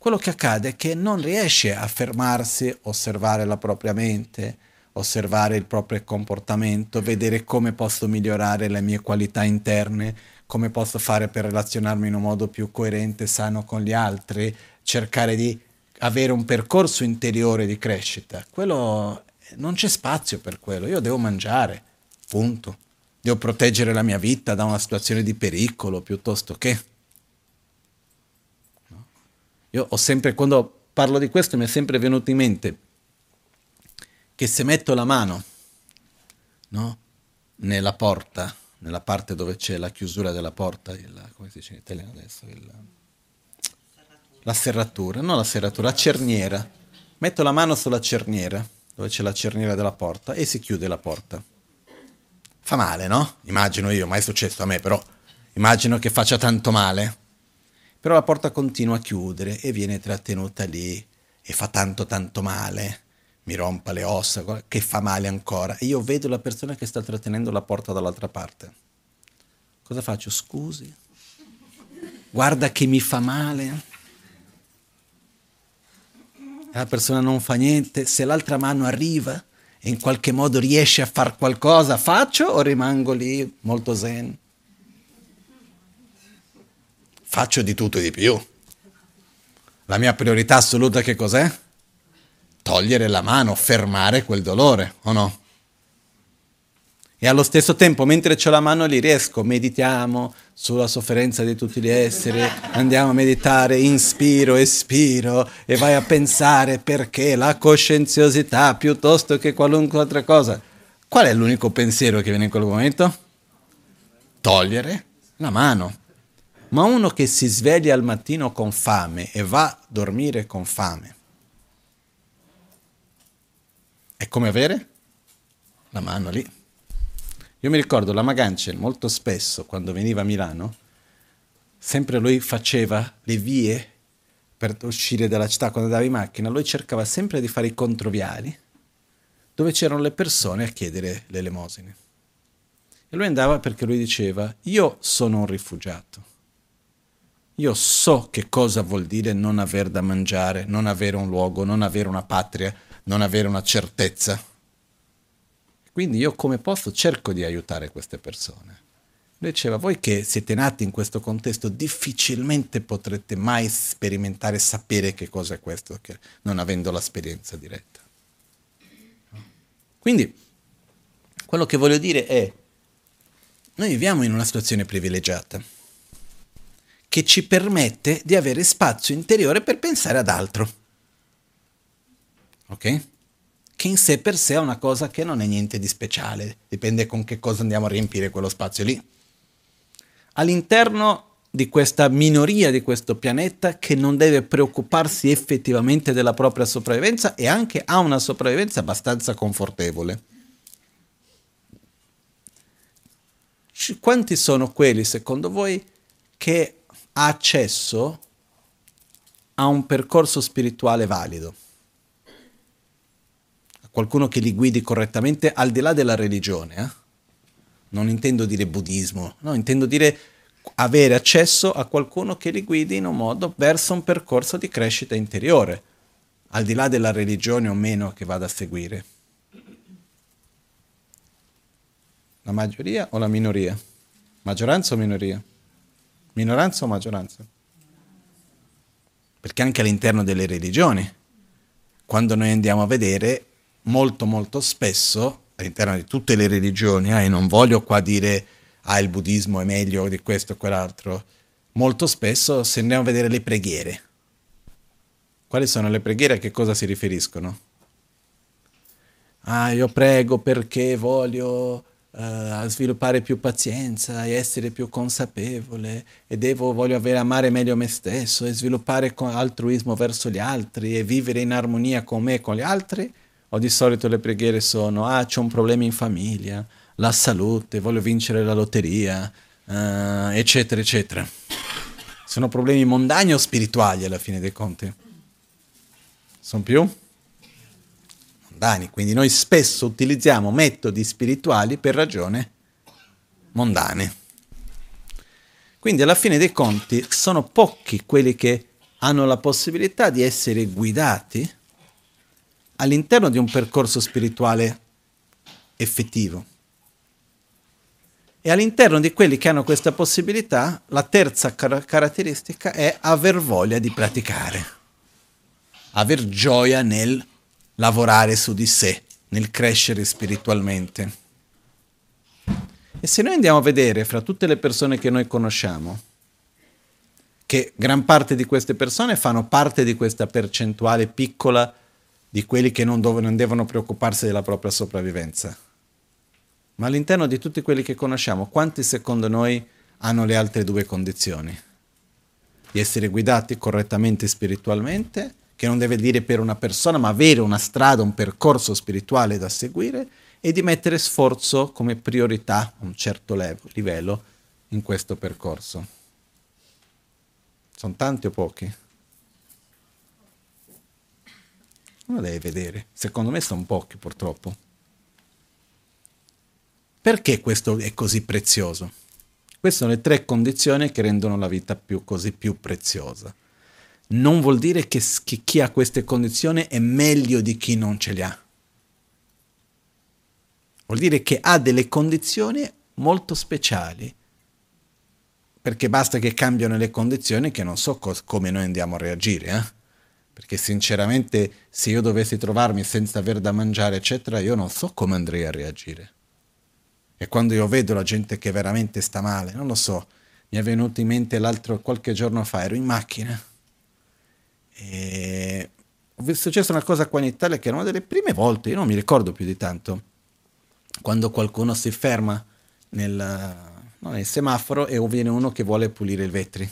Speaker 1: quello che accade è che non riesce a fermarsi, osservare la propria mente, osservare il proprio comportamento, vedere come posso migliorare le mie qualità interne, come posso fare per relazionarmi in un modo più coerente, sano con gli altri, cercare di avere un percorso interiore di crescita, quello non c'è spazio per quello, io devo mangiare, punto. Devo proteggere la mia vita da una situazione di pericolo piuttosto che Io ho sempre, quando parlo di questo, mi è sempre venuto in mente che se metto la mano no, nella porta, nella parte dove c'è la chiusura della porta, il, come si dice in italiano adesso? Il, la serratura, non la serratura, la cerniera. Metto la mano sulla cerniera, dove c'è la cerniera della porta, e si chiude la porta. Fa male, no? Immagino io, mai è successo a me, però immagino che faccia tanto male. Però la porta continua a chiudere e viene trattenuta lì e fa tanto tanto male. Mi rompa le ossa, che fa male ancora. E io vedo la persona che sta trattenendo la porta dall'altra parte. Cosa faccio? Scusi? Guarda che mi fa male la persona non fa niente, se l'altra mano arriva e in qualche modo riesce a fare qualcosa, faccio o rimango lì molto zen? Faccio di tutto e di più. La mia priorità assoluta che cos'è? Togliere la mano, fermare quel dolore, o no? E allo stesso tempo, mentre ho la mano lì, riesco, meditiamo sulla sofferenza di tutti gli esseri, andiamo a meditare, inspiro, espiro e vai a pensare perché la coscienziosità piuttosto che qualunque altra cosa. Qual è l'unico pensiero che viene in quel momento? Togliere la mano. Ma uno che si sveglia al mattino con fame e va a dormire con fame, è come avere la mano lì. Io mi ricordo la Maganchen molto spesso quando veniva a Milano, sempre lui faceva le vie per uscire dalla città quando andava in macchina, lui cercava sempre di fare i controviali dove c'erano le persone a chiedere le elemosine. E lui andava perché lui diceva, io sono un rifugiato, io so che cosa vuol dire non aver da mangiare, non avere un luogo, non avere una patria, non avere una certezza. Quindi io come posso cerco di aiutare queste persone. Lui diceva, voi che siete nati in questo contesto difficilmente potrete mai sperimentare sapere che cosa è questo, non avendo l'esperienza diretta. Quindi, quello che voglio dire è, noi viviamo in una situazione privilegiata che ci permette di avere spazio interiore per pensare ad altro. Ok? che in sé per sé è una cosa che non è niente di speciale, dipende con che cosa andiamo a riempire quello spazio lì. All'interno di questa minoria di questo pianeta che non deve preoccuparsi effettivamente della propria sopravvivenza e anche ha una sopravvivenza abbastanza confortevole. Quanti sono quelli, secondo voi, che ha accesso a un percorso spirituale valido? qualcuno che li guidi correttamente al di là della religione. Eh? Non intendo dire buddismo, no, intendo dire avere accesso a qualcuno che li guidi in un modo verso un percorso di crescita interiore, al di là della religione o meno che vada a seguire. La maggioria o la minoria? Maggioranza o minoria? Minoranza o maggioranza? Perché anche all'interno delle religioni, quando noi andiamo a vedere, molto molto spesso all'interno di tutte le religioni, eh, e non voglio qua dire ah il buddismo è meglio di questo o quell'altro, molto spesso se andiamo a vedere le preghiere. Quali sono le preghiere? A che cosa si riferiscono? Ah, io prego perché voglio uh, sviluppare più pazienza e essere più consapevole e devo, voglio avere, amare meglio me stesso e sviluppare altruismo verso gli altri e vivere in armonia con me e con gli altri o di solito le preghiere sono, ah, c'ho un problema in famiglia, la salute, voglio vincere la lotteria, uh, eccetera, eccetera. Sono problemi mondani o spirituali alla fine dei conti? Sono più? Mondani, quindi noi spesso utilizziamo metodi spirituali per ragioni mondane. Quindi alla fine dei conti sono pochi quelli che hanno la possibilità di essere guidati all'interno di un percorso spirituale effettivo. E all'interno di quelli che hanno questa possibilità, la terza car- caratteristica è aver voglia di praticare, aver gioia nel lavorare su di sé, nel crescere spiritualmente. E se noi andiamo a vedere fra tutte le persone che noi conosciamo, che gran parte di queste persone fanno parte di questa percentuale piccola di quelli che non, dov- non devono preoccuparsi della propria sopravvivenza. Ma all'interno di tutti quelli che conosciamo, quanti secondo noi hanno le altre due condizioni? Di essere guidati correttamente spiritualmente, che non deve dire per una persona, ma avere una strada, un percorso spirituale da seguire, e di mettere sforzo come priorità a un certo livello in questo percorso. Sono tanti o pochi? Uno deve vedere. Secondo me sono pochi purtroppo. Perché questo è così prezioso? Queste sono le tre condizioni che rendono la vita più, così più preziosa. Non vuol dire che, che chi ha queste condizioni è meglio di chi non ce le ha. Vuol dire che ha delle condizioni molto speciali, perché basta che cambiano le condizioni che non so cos- come noi andiamo a reagire. Eh? Perché sinceramente se io dovessi trovarmi senza aver da mangiare, eccetera, io non so come andrei a reagire. E quando io vedo la gente che veramente sta male, non lo so, mi è venuto in mente l'altro qualche giorno fa, ero in macchina e è successa una cosa qua in Italia che era una delle prime volte, io non mi ricordo più di tanto, quando qualcuno si ferma nel, no, nel semaforo e viene uno che vuole pulire i vetri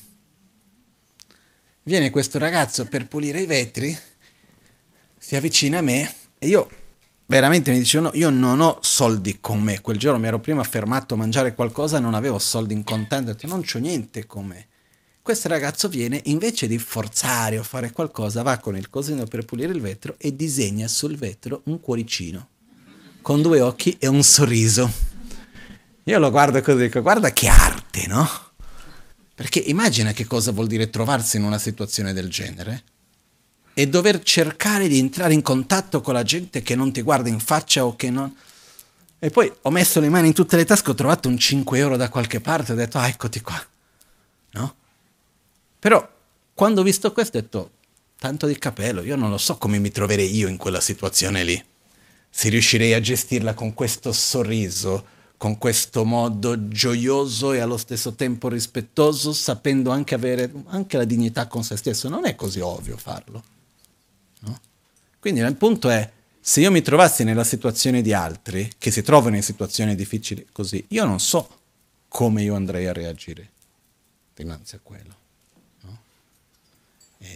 Speaker 1: viene questo ragazzo per pulire i vetri, si avvicina a me e io veramente mi dice no, io non ho soldi con me. Quel giorno mi ero prima fermato a mangiare qualcosa, non avevo soldi in detto non c'ho niente con me. Questo ragazzo viene, invece di forzare o fare qualcosa, va con il cosino per pulire il vetro e disegna sul vetro un cuoricino, con due occhi e un sorriso. Io lo guardo così dico, guarda che arte, no? Perché immagina che cosa vuol dire trovarsi in una situazione del genere e dover cercare di entrare in contatto con la gente che non ti guarda in faccia o che non... E poi ho messo le mani in tutte le tasche, ho trovato un 5 euro da qualche parte, ho detto, ah, eccoti qua. No? Però quando ho visto questo ho detto, tanto di capello, io non lo so come mi troverei io in quella situazione lì. Se riuscirei a gestirla con questo sorriso, con questo modo gioioso e allo stesso tempo rispettoso, sapendo anche avere anche la dignità con se stesso. Non è così ovvio farlo. No? Quindi il punto è, se io mi trovassi nella situazione di altri, che si trovano in situazioni difficili così, io non so come io andrei a reagire dinanzi a quello. No?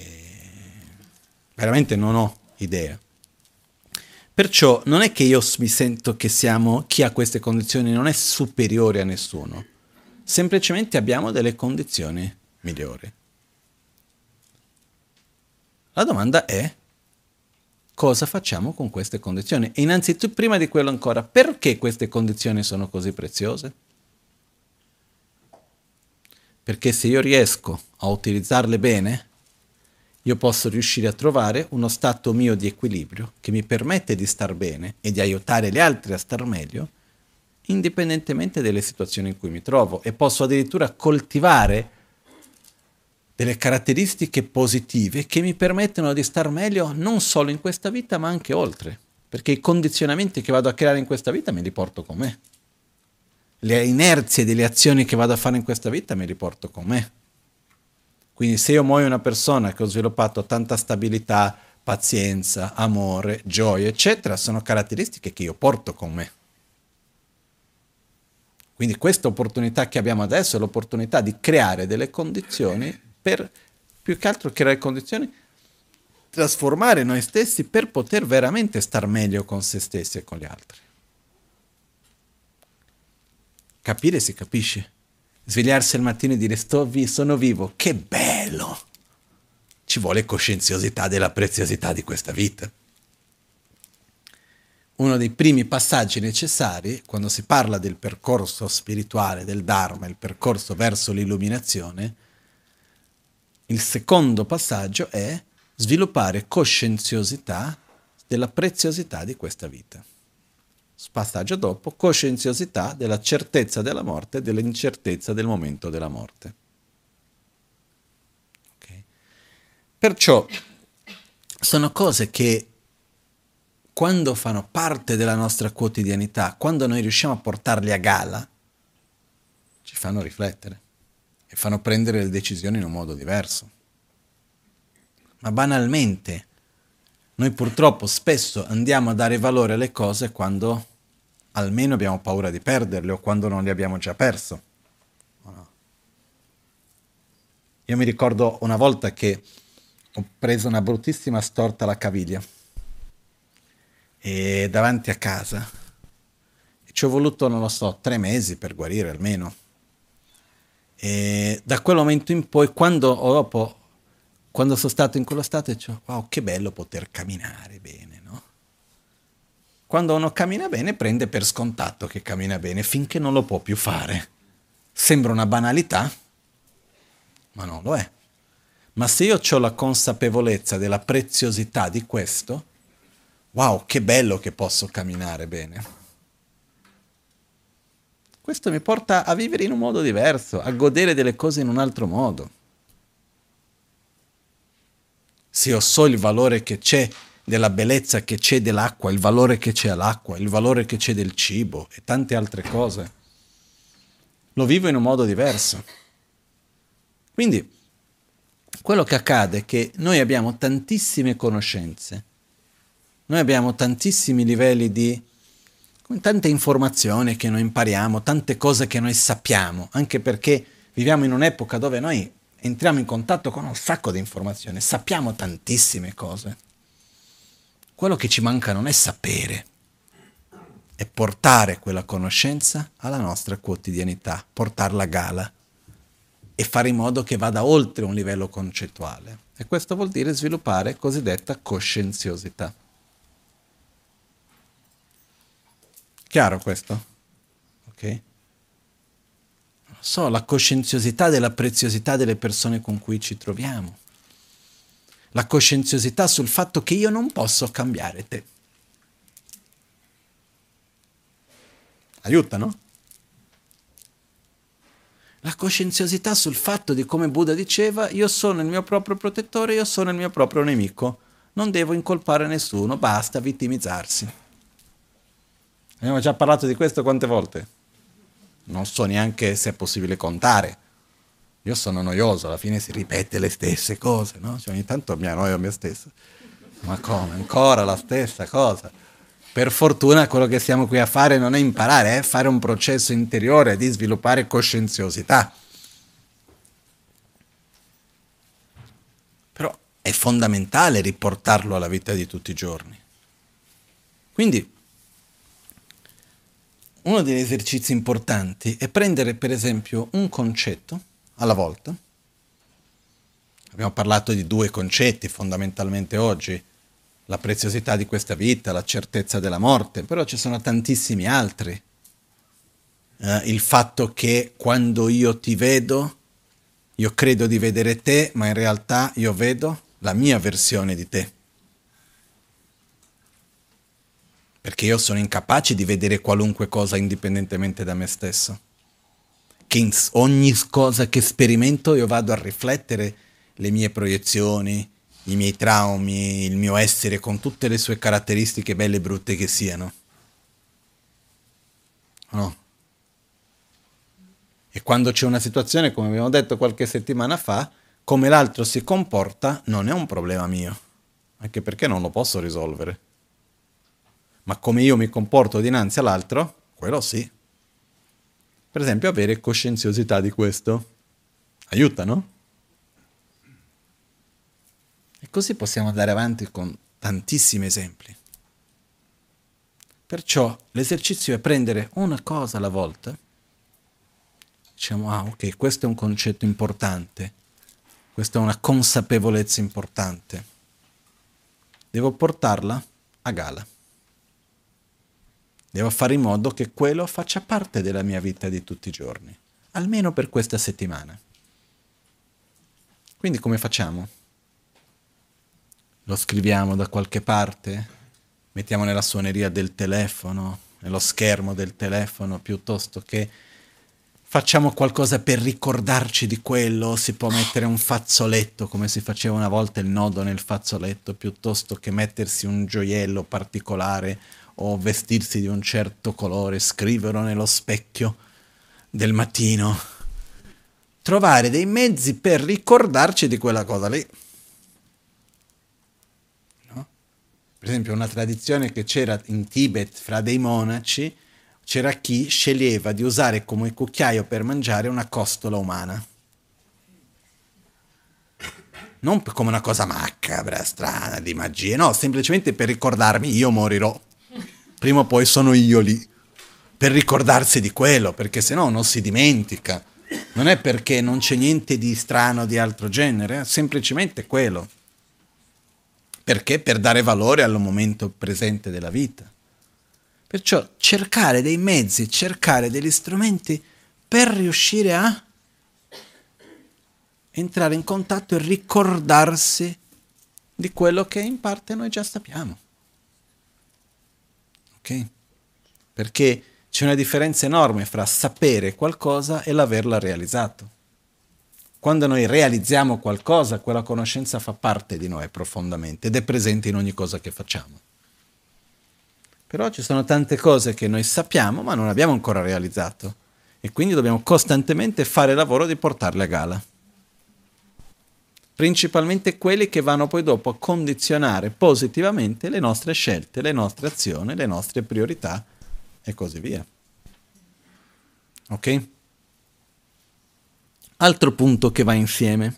Speaker 1: veramente non ho idea. Perciò non è che io mi sento che siamo, chi ha queste condizioni non è superiore a nessuno, semplicemente abbiamo delle condizioni migliori. La domanda è cosa facciamo con queste condizioni? E innanzitutto, prima di quello ancora, perché queste condizioni sono così preziose? Perché se io riesco a utilizzarle bene, io posso riuscire a trovare uno stato mio di equilibrio che mi permette di star bene e di aiutare gli altri a star meglio, indipendentemente dalle situazioni in cui mi trovo. E posso addirittura coltivare delle caratteristiche positive che mi permettono di star meglio non solo in questa vita ma anche oltre, perché i condizionamenti che vado a creare in questa vita me li porto con me. Le inerzie delle azioni che vado a fare in questa vita me li porto con me quindi se io muoio una persona che ho sviluppato tanta stabilità, pazienza, amore, gioia, eccetera, sono caratteristiche che io porto con me. Quindi questa opportunità che abbiamo adesso è l'opportunità di creare delle condizioni per, più che altro creare condizioni, trasformare noi stessi per poter veramente star meglio con se stessi e con gli altri. Capire si capisce svegliarsi al mattino e dire sto vi- sono vivo, che bello! Ci vuole coscienziosità della preziosità di questa vita. Uno dei primi passaggi necessari quando si parla del percorso spirituale del Dharma, il percorso verso l'illuminazione, il secondo passaggio è sviluppare coscienziosità della preziosità di questa vita passaggio dopo, coscienziosità della certezza della morte e dell'incertezza del momento della morte. Okay. Perciò sono cose che quando fanno parte della nostra quotidianità, quando noi riusciamo a portarli a gala, ci fanno riflettere. e fanno prendere le decisioni in un modo diverso. Ma banalmente, noi purtroppo spesso andiamo a dare valore alle cose quando almeno abbiamo paura di perderle o quando non le abbiamo già perso. Io mi ricordo una volta che ho preso una bruttissima storta alla caviglia e davanti a casa ci ho voluto, non lo so, tre mesi per guarire almeno. E da quel momento in poi, quando, dopo, quando sono stato in quello stato, dicevo, wow, che bello poter camminare bene? Quando uno cammina bene prende per scontato che cammina bene finché non lo può più fare. Sembra una banalità, ma non lo è. Ma se io ho la consapevolezza della preziosità di questo, wow, che bello che posso camminare bene. Questo mi porta a vivere in un modo diverso, a godere delle cose in un altro modo. Se io so il valore che c'è della bellezza che c'è dell'acqua, il valore che c'è all'acqua, il valore che c'è del cibo e tante altre cose, lo vivo in un modo diverso. Quindi quello che accade è che noi abbiamo tantissime conoscenze, noi abbiamo tantissimi livelli di tante informazioni che noi impariamo, tante cose che noi sappiamo, anche perché viviamo in un'epoca dove noi entriamo in contatto con un sacco di informazioni, sappiamo tantissime cose. Quello che ci manca non è sapere, è portare quella conoscenza alla nostra quotidianità, portarla a gala e fare in modo che vada oltre un livello concettuale. E questo vuol dire sviluppare cosiddetta coscienziosità. Chiaro questo? Ok? So, la coscienziosità della preziosità delle persone con cui ci troviamo. La coscienziosità sul fatto che io non posso cambiare te. Aiuta, no? la coscienziosità sul fatto di come Buddha diceva io sono il mio proprio protettore, io sono il mio proprio nemico, non devo incolpare nessuno, basta vittimizzarsi. Abbiamo già parlato di questo quante volte? Non so neanche se è possibile contare. Io sono noioso, alla fine si ripete le stesse cose, no? Cioè ogni tanto mi annoio a me stesso. Ma come? Ancora la stessa cosa? Per fortuna quello che siamo qui a fare non è imparare, è fare un processo interiore di sviluppare coscienziosità. Però è fondamentale riportarlo alla vita di tutti i giorni. Quindi uno degli esercizi importanti è prendere per esempio un concetto alla volta. Abbiamo parlato di due concetti fondamentalmente oggi, la preziosità di questa vita, la certezza della morte, però ci sono tantissimi altri. Eh, il fatto che quando io ti vedo, io credo di vedere te, ma in realtà io vedo la mia versione di te. Perché io sono incapace di vedere qualunque cosa indipendentemente da me stesso. Che in ogni cosa che sperimento io vado a riflettere le mie proiezioni, i miei traumi, il mio essere con tutte le sue caratteristiche belle e brutte che siano. No. E quando c'è una situazione, come abbiamo detto qualche settimana fa, come l'altro si comporta non è un problema mio, anche perché non lo posso risolvere. Ma come io mi comporto dinanzi all'altro, quello sì. Per esempio, avere coscienziosità di questo aiuta, no? E così possiamo andare avanti con tantissimi esempi. Perciò l'esercizio è prendere una cosa alla volta. Diciamo, ah ok, questo è un concetto importante, questa è una consapevolezza importante. Devo portarla a gala. Devo fare in modo che quello faccia parte della mia vita di tutti i giorni, almeno per questa settimana. Quindi come facciamo? lo scriviamo da qualche parte, mettiamo nella suoneria del telefono, nello schermo del telefono, piuttosto che facciamo qualcosa per ricordarci di quello, si può mettere un fazzoletto come si faceva una volta il nodo nel fazzoletto, piuttosto che mettersi un gioiello particolare o vestirsi di un certo colore, scriverlo nello specchio del mattino trovare dei mezzi per ricordarci di quella cosa lì. No? Per esempio una tradizione che c'era in Tibet fra dei monaci, c'era chi sceglieva di usare come cucchiaio per mangiare una costola umana. Non come una cosa macabra, strana, di magia, no, semplicemente per ricordarmi io morirò. Prima o poi sono io lì. Per ricordarsi di quello, perché se no non si dimentica. Non è perché non c'è niente di strano di altro genere, è semplicemente quello. Perché? Per dare valore al momento presente della vita. Perciò cercare dei mezzi, cercare degli strumenti per riuscire a entrare in contatto e ricordarsi di quello che in parte noi già sappiamo. Ok? Perché c'è una differenza enorme fra sapere qualcosa e l'averla realizzato. Quando noi realizziamo qualcosa, quella conoscenza fa parte di noi profondamente ed è presente in ogni cosa che facciamo. Però ci sono tante cose che noi sappiamo ma non abbiamo ancora realizzato e quindi dobbiamo costantemente fare il lavoro di portarle a gala. Principalmente quelli che vanno poi dopo a condizionare positivamente le nostre scelte, le nostre azioni, le nostre priorità e così via. Ok? Altro punto che va insieme.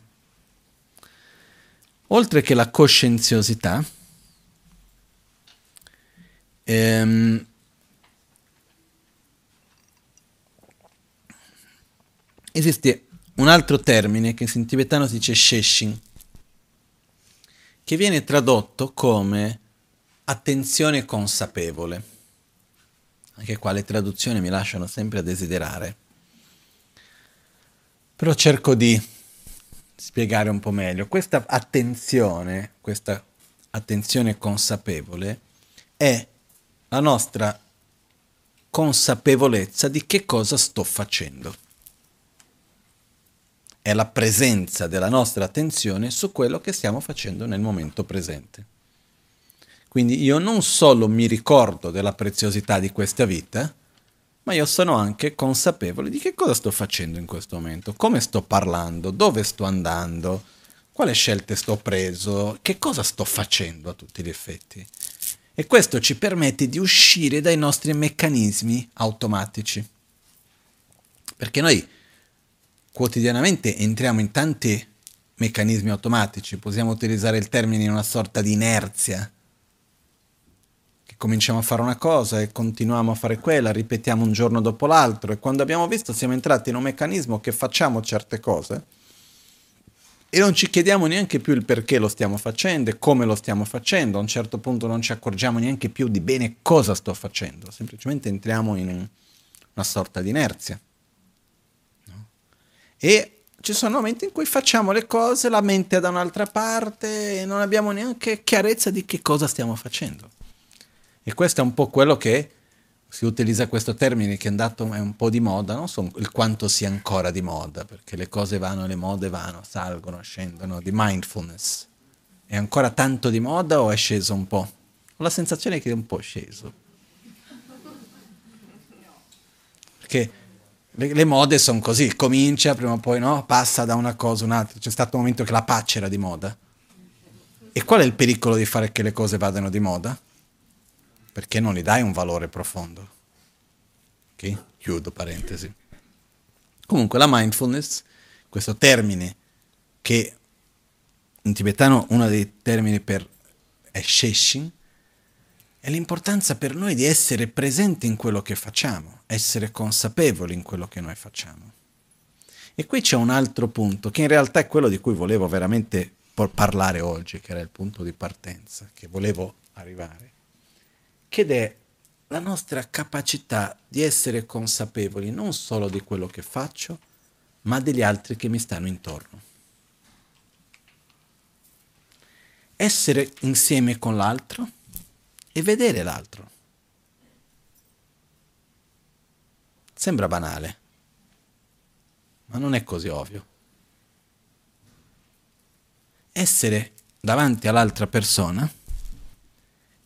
Speaker 1: Oltre che la coscienziosità, ehm, esiste un altro termine che in tibetano si dice sheshin, che viene tradotto come attenzione consapevole anche qua le traduzioni mi lasciano sempre a desiderare. Però cerco di spiegare un po' meglio. Questa attenzione, questa attenzione consapevole è la nostra consapevolezza di che cosa sto facendo. È la presenza della nostra attenzione su quello che stiamo facendo nel momento presente. Quindi io non solo mi ricordo della preziosità di questa vita, ma io sono anche consapevole di che cosa sto facendo in questo momento, come sto parlando, dove sto andando, quale scelte sto preso, che cosa sto facendo a tutti gli effetti. E questo ci permette di uscire dai nostri meccanismi automatici. Perché noi quotidianamente entriamo in tanti meccanismi automatici, possiamo utilizzare il termine in una sorta di inerzia cominciamo a fare una cosa e continuiamo a fare quella, ripetiamo un giorno dopo l'altro e quando abbiamo visto siamo entrati in un meccanismo che facciamo certe cose e non ci chiediamo neanche più il perché lo stiamo facendo e come lo stiamo facendo, a un certo punto non ci accorgiamo neanche più di bene cosa sto facendo, semplicemente entriamo in una sorta di inerzia. E ci sono momenti in cui facciamo le cose, la mente è da un'altra parte e non abbiamo neanche chiarezza di che cosa stiamo facendo. E questo è un po' quello che si utilizza questo termine che è andato è un po' di moda, non so il quanto sia ancora di moda, perché le cose vanno, le mode vanno, salgono, scendono, di mindfulness. È ancora tanto di moda o è sceso un po'? Ho la sensazione che è un po' sceso. Perché le, le mode sono così, comincia, prima o poi no, passa da una cosa a un'altra. C'è stato un momento che la pace era di moda. E qual è il pericolo di fare che le cose vadano di moda? perché non gli dai un valore profondo. Ok? Chiudo parentesi. Comunque la mindfulness, questo termine che in tibetano uno dei termini per è sheshin, è l'importanza per noi di essere presenti in quello che facciamo, essere consapevoli in quello che noi facciamo. E qui c'è un altro punto, che in realtà è quello di cui volevo veramente parlare oggi, che era il punto di partenza, che volevo arrivare ed è la nostra capacità di essere consapevoli non solo di quello che faccio, ma degli altri che mi stanno intorno. Essere insieme con l'altro e vedere l'altro. Sembra banale, ma non è così ovvio. Essere davanti all'altra persona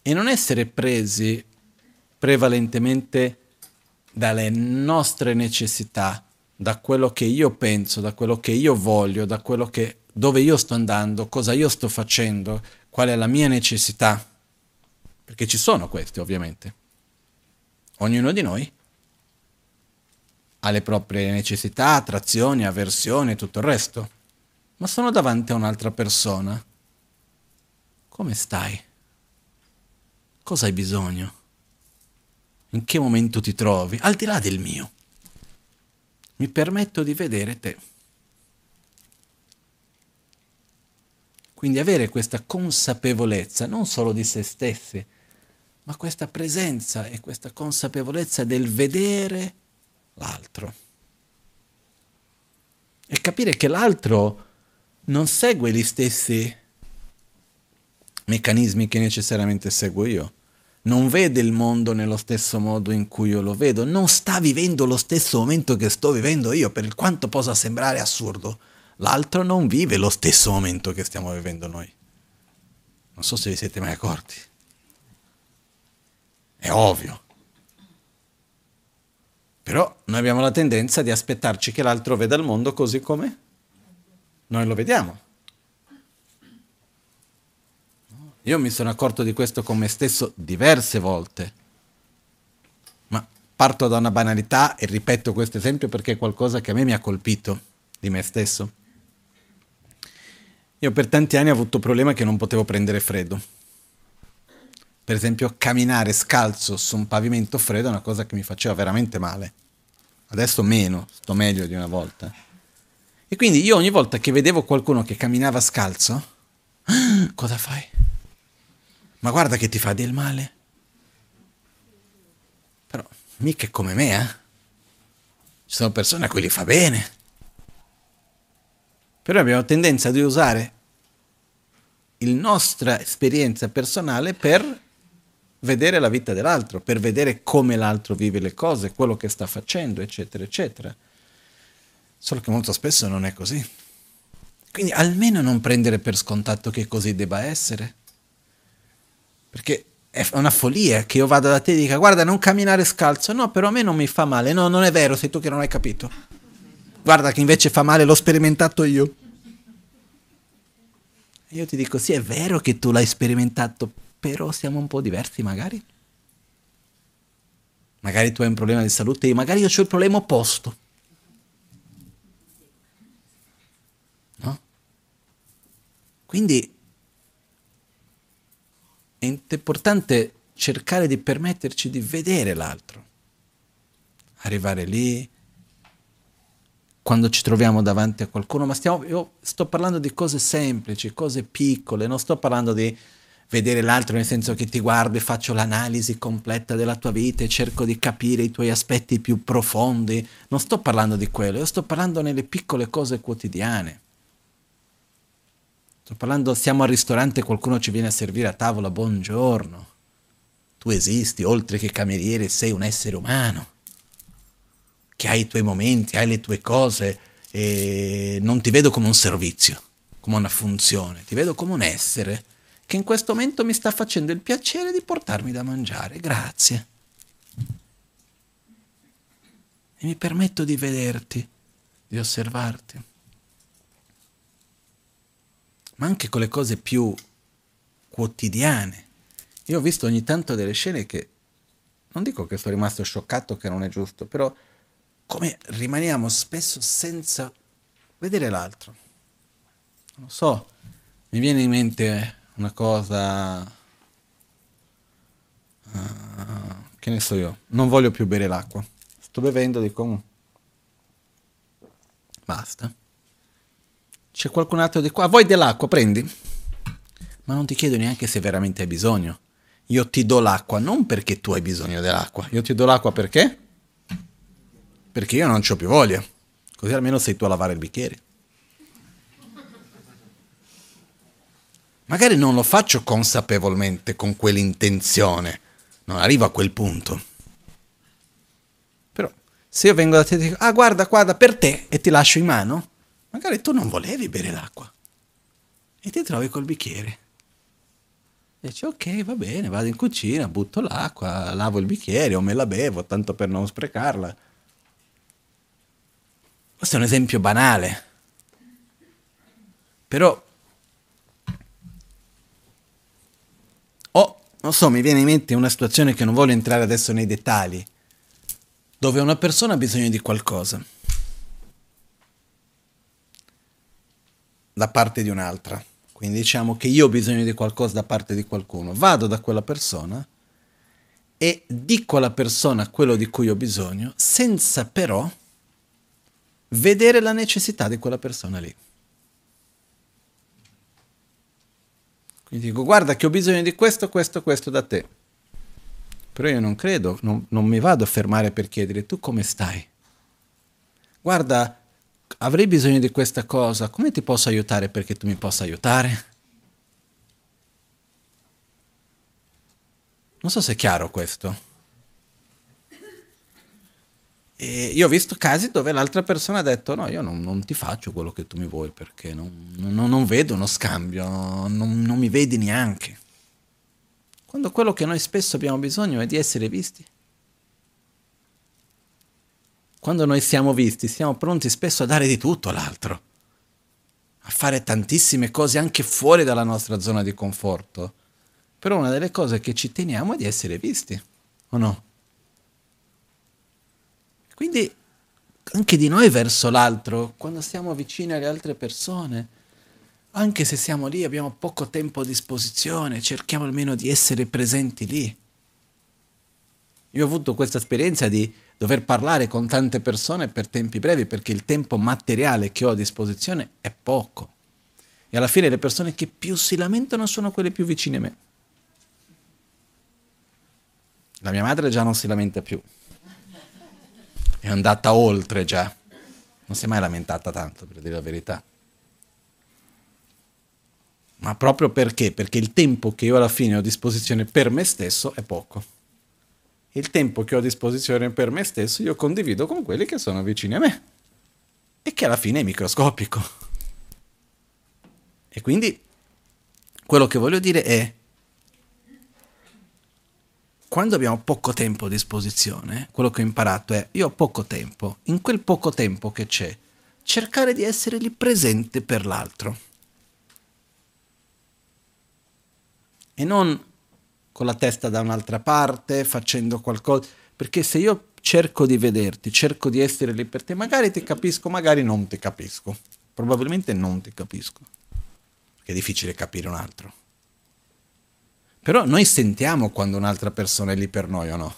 Speaker 1: e non essere presi prevalentemente dalle nostre necessità da quello che io penso, da quello che io voglio, da quello che dove io sto andando, cosa io sto facendo, qual è la mia necessità. Perché ci sono questi, ovviamente. Ognuno di noi ha le proprie necessità, attrazioni, avversioni e tutto il resto. Ma sono davanti a un'altra persona. Come stai? Cosa hai bisogno? In che momento ti trovi? Al di là del mio. Mi permetto di vedere te. Quindi avere questa consapevolezza non solo di se stessi, ma questa presenza e questa consapevolezza del vedere l'altro. E capire che l'altro non segue gli stessi meccanismi che necessariamente seguo io. Non vede il mondo nello stesso modo in cui io lo vedo, non sta vivendo lo stesso momento che sto vivendo io, per quanto possa sembrare assurdo l'altro non vive lo stesso momento che stiamo vivendo noi. Non so se vi siete mai accorti. È ovvio. Però noi abbiamo la tendenza di aspettarci che l'altro veda il mondo così come noi lo vediamo. Io mi sono accorto di questo con me stesso diverse volte. Ma parto da una banalità e ripeto questo esempio perché è qualcosa che a me mi ha colpito di me stesso. Io per tanti anni ho avuto problema che non potevo prendere freddo. Per esempio, camminare scalzo su un pavimento freddo è una cosa che mi faceva veramente male. Adesso meno, sto meglio di una volta. E quindi io ogni volta che vedevo qualcuno che camminava scalzo, ah, cosa fai? Ma guarda che ti fa del male. Però mica è come me, eh? Ci sono persone a cui li fa bene. Però abbiamo tendenza di usare la nostra esperienza personale per vedere la vita dell'altro, per vedere come l'altro vive le cose, quello che sta facendo, eccetera, eccetera. Solo che molto spesso non è così. Quindi almeno non prendere per scontato che così debba essere. Perché è una follia che io vada da te e dica guarda non camminare scalzo, no però a me non mi fa male, no non è vero, sei tu che non hai capito. Guarda che invece fa male, l'ho sperimentato io. E io ti dico, sì, è vero che tu l'hai sperimentato, però siamo un po' diversi magari. Magari tu hai un problema di salute magari io ho il problema opposto. No? Quindi è importante cercare di permetterci di vedere l'altro. Arrivare lì, quando ci troviamo davanti a qualcuno, ma stiamo, io sto parlando di cose semplici, cose piccole, non sto parlando di vedere l'altro nel senso che ti guardo e faccio l'analisi completa della tua vita e cerco di capire i tuoi aspetti più profondi, non sto parlando di quello, io sto parlando nelle piccole cose quotidiane. Sto parlando, siamo al ristorante e qualcuno ci viene a servire a tavola, buongiorno. Tu esisti, oltre che cameriere, sei un essere umano che hai i tuoi momenti, hai le tue cose e non ti vedo come un servizio, come una funzione, ti vedo come un essere che in questo momento mi sta facendo il piacere di portarmi da mangiare. Grazie. E mi permetto di vederti, di osservarti. Ma anche con le cose più quotidiane. Io ho visto ogni tanto delle scene che non dico che sono rimasto scioccato che non è giusto, però come rimaniamo spesso senza vedere l'altro. Non so, mi viene in mente una cosa... Uh, che ne so io, non voglio più bere l'acqua. Sto bevendo, dico... Mm, basta. C'è qualcun altro di qua? Vuoi dell'acqua? Prendi. Ma non ti chiedo neanche se veramente hai bisogno. Io ti do l'acqua non perché tu hai bisogno dell'acqua. Io ti do l'acqua perché? perché io non ho più voglia. Così almeno sei tu a lavare il bicchiere. Magari non lo faccio consapevolmente con quell'intenzione, non arrivo a quel punto. Però se io vengo da te e dico, ah guarda, guarda, per te, e ti lascio in mano, magari tu non volevi bere l'acqua. E ti trovi col bicchiere. E dici, ok, va bene, vado in cucina, butto l'acqua, lavo il bicchiere o me la bevo, tanto per non sprecarla. Questo è un esempio banale. Però non so, mi viene in mente una situazione che non voglio entrare adesso nei dettagli, dove una persona ha bisogno di qualcosa da parte di un'altra. Quindi diciamo che io ho bisogno di qualcosa da parte di qualcuno, vado da quella persona e dico alla persona quello di cui ho bisogno, senza però vedere la necessità di quella persona lì. Quindi dico, guarda che ho bisogno di questo, questo, questo da te. Però io non credo, non, non mi vado a fermare per chiedere, tu come stai? Guarda, avrei bisogno di questa cosa, come ti posso aiutare perché tu mi possa aiutare? Non so se è chiaro questo. E io ho visto casi dove l'altra persona ha detto no, io non, non ti faccio quello che tu mi vuoi perché non, non, non vedo uno scambio, non, mi vedi neanche. Quando quello che noi spesso abbiamo bisogno è di essere visti. Quando noi siamo visti, siamo pronti spesso a dare di tutto all'altro, a fare tantissime cose anche fuori dalla nostra zona di conforto. Però una delle cose che ci teniamo è di essere visti, o no? Quindi anche di noi verso l'altro, quando siamo vicini alle altre persone, anche se siamo lì, abbiamo poco tempo a disposizione, cerchiamo almeno di essere presenti lì. Io ho avuto questa esperienza di dover parlare con tante persone per tempi brevi perché il tempo materiale che ho a disposizione è poco. E alla fine le persone che più si lamentano sono quelle più vicine a me. La mia madre già non si lamenta più è andata oltre già. Non si è mai lamentata tanto, per dire la verità. Ma proprio perché? Perché il tempo che io alla fine ho a disposizione per me stesso è poco. Il tempo che ho a disposizione per me stesso io condivido con quelli che sono vicini a me. E che alla fine è microscopico. E quindi quello che voglio dire è quando abbiamo poco tempo a disposizione, quello che ho imparato è, io ho poco tempo, in quel poco tempo che c'è, cercare di essere lì presente per l'altro. E non con la testa da un'altra parte, facendo qualcosa, perché se io cerco di vederti, cerco di essere lì per te, magari ti capisco, magari non ti capisco, probabilmente non ti capisco, perché è difficile capire un altro. Però noi sentiamo quando un'altra persona è lì per noi o no?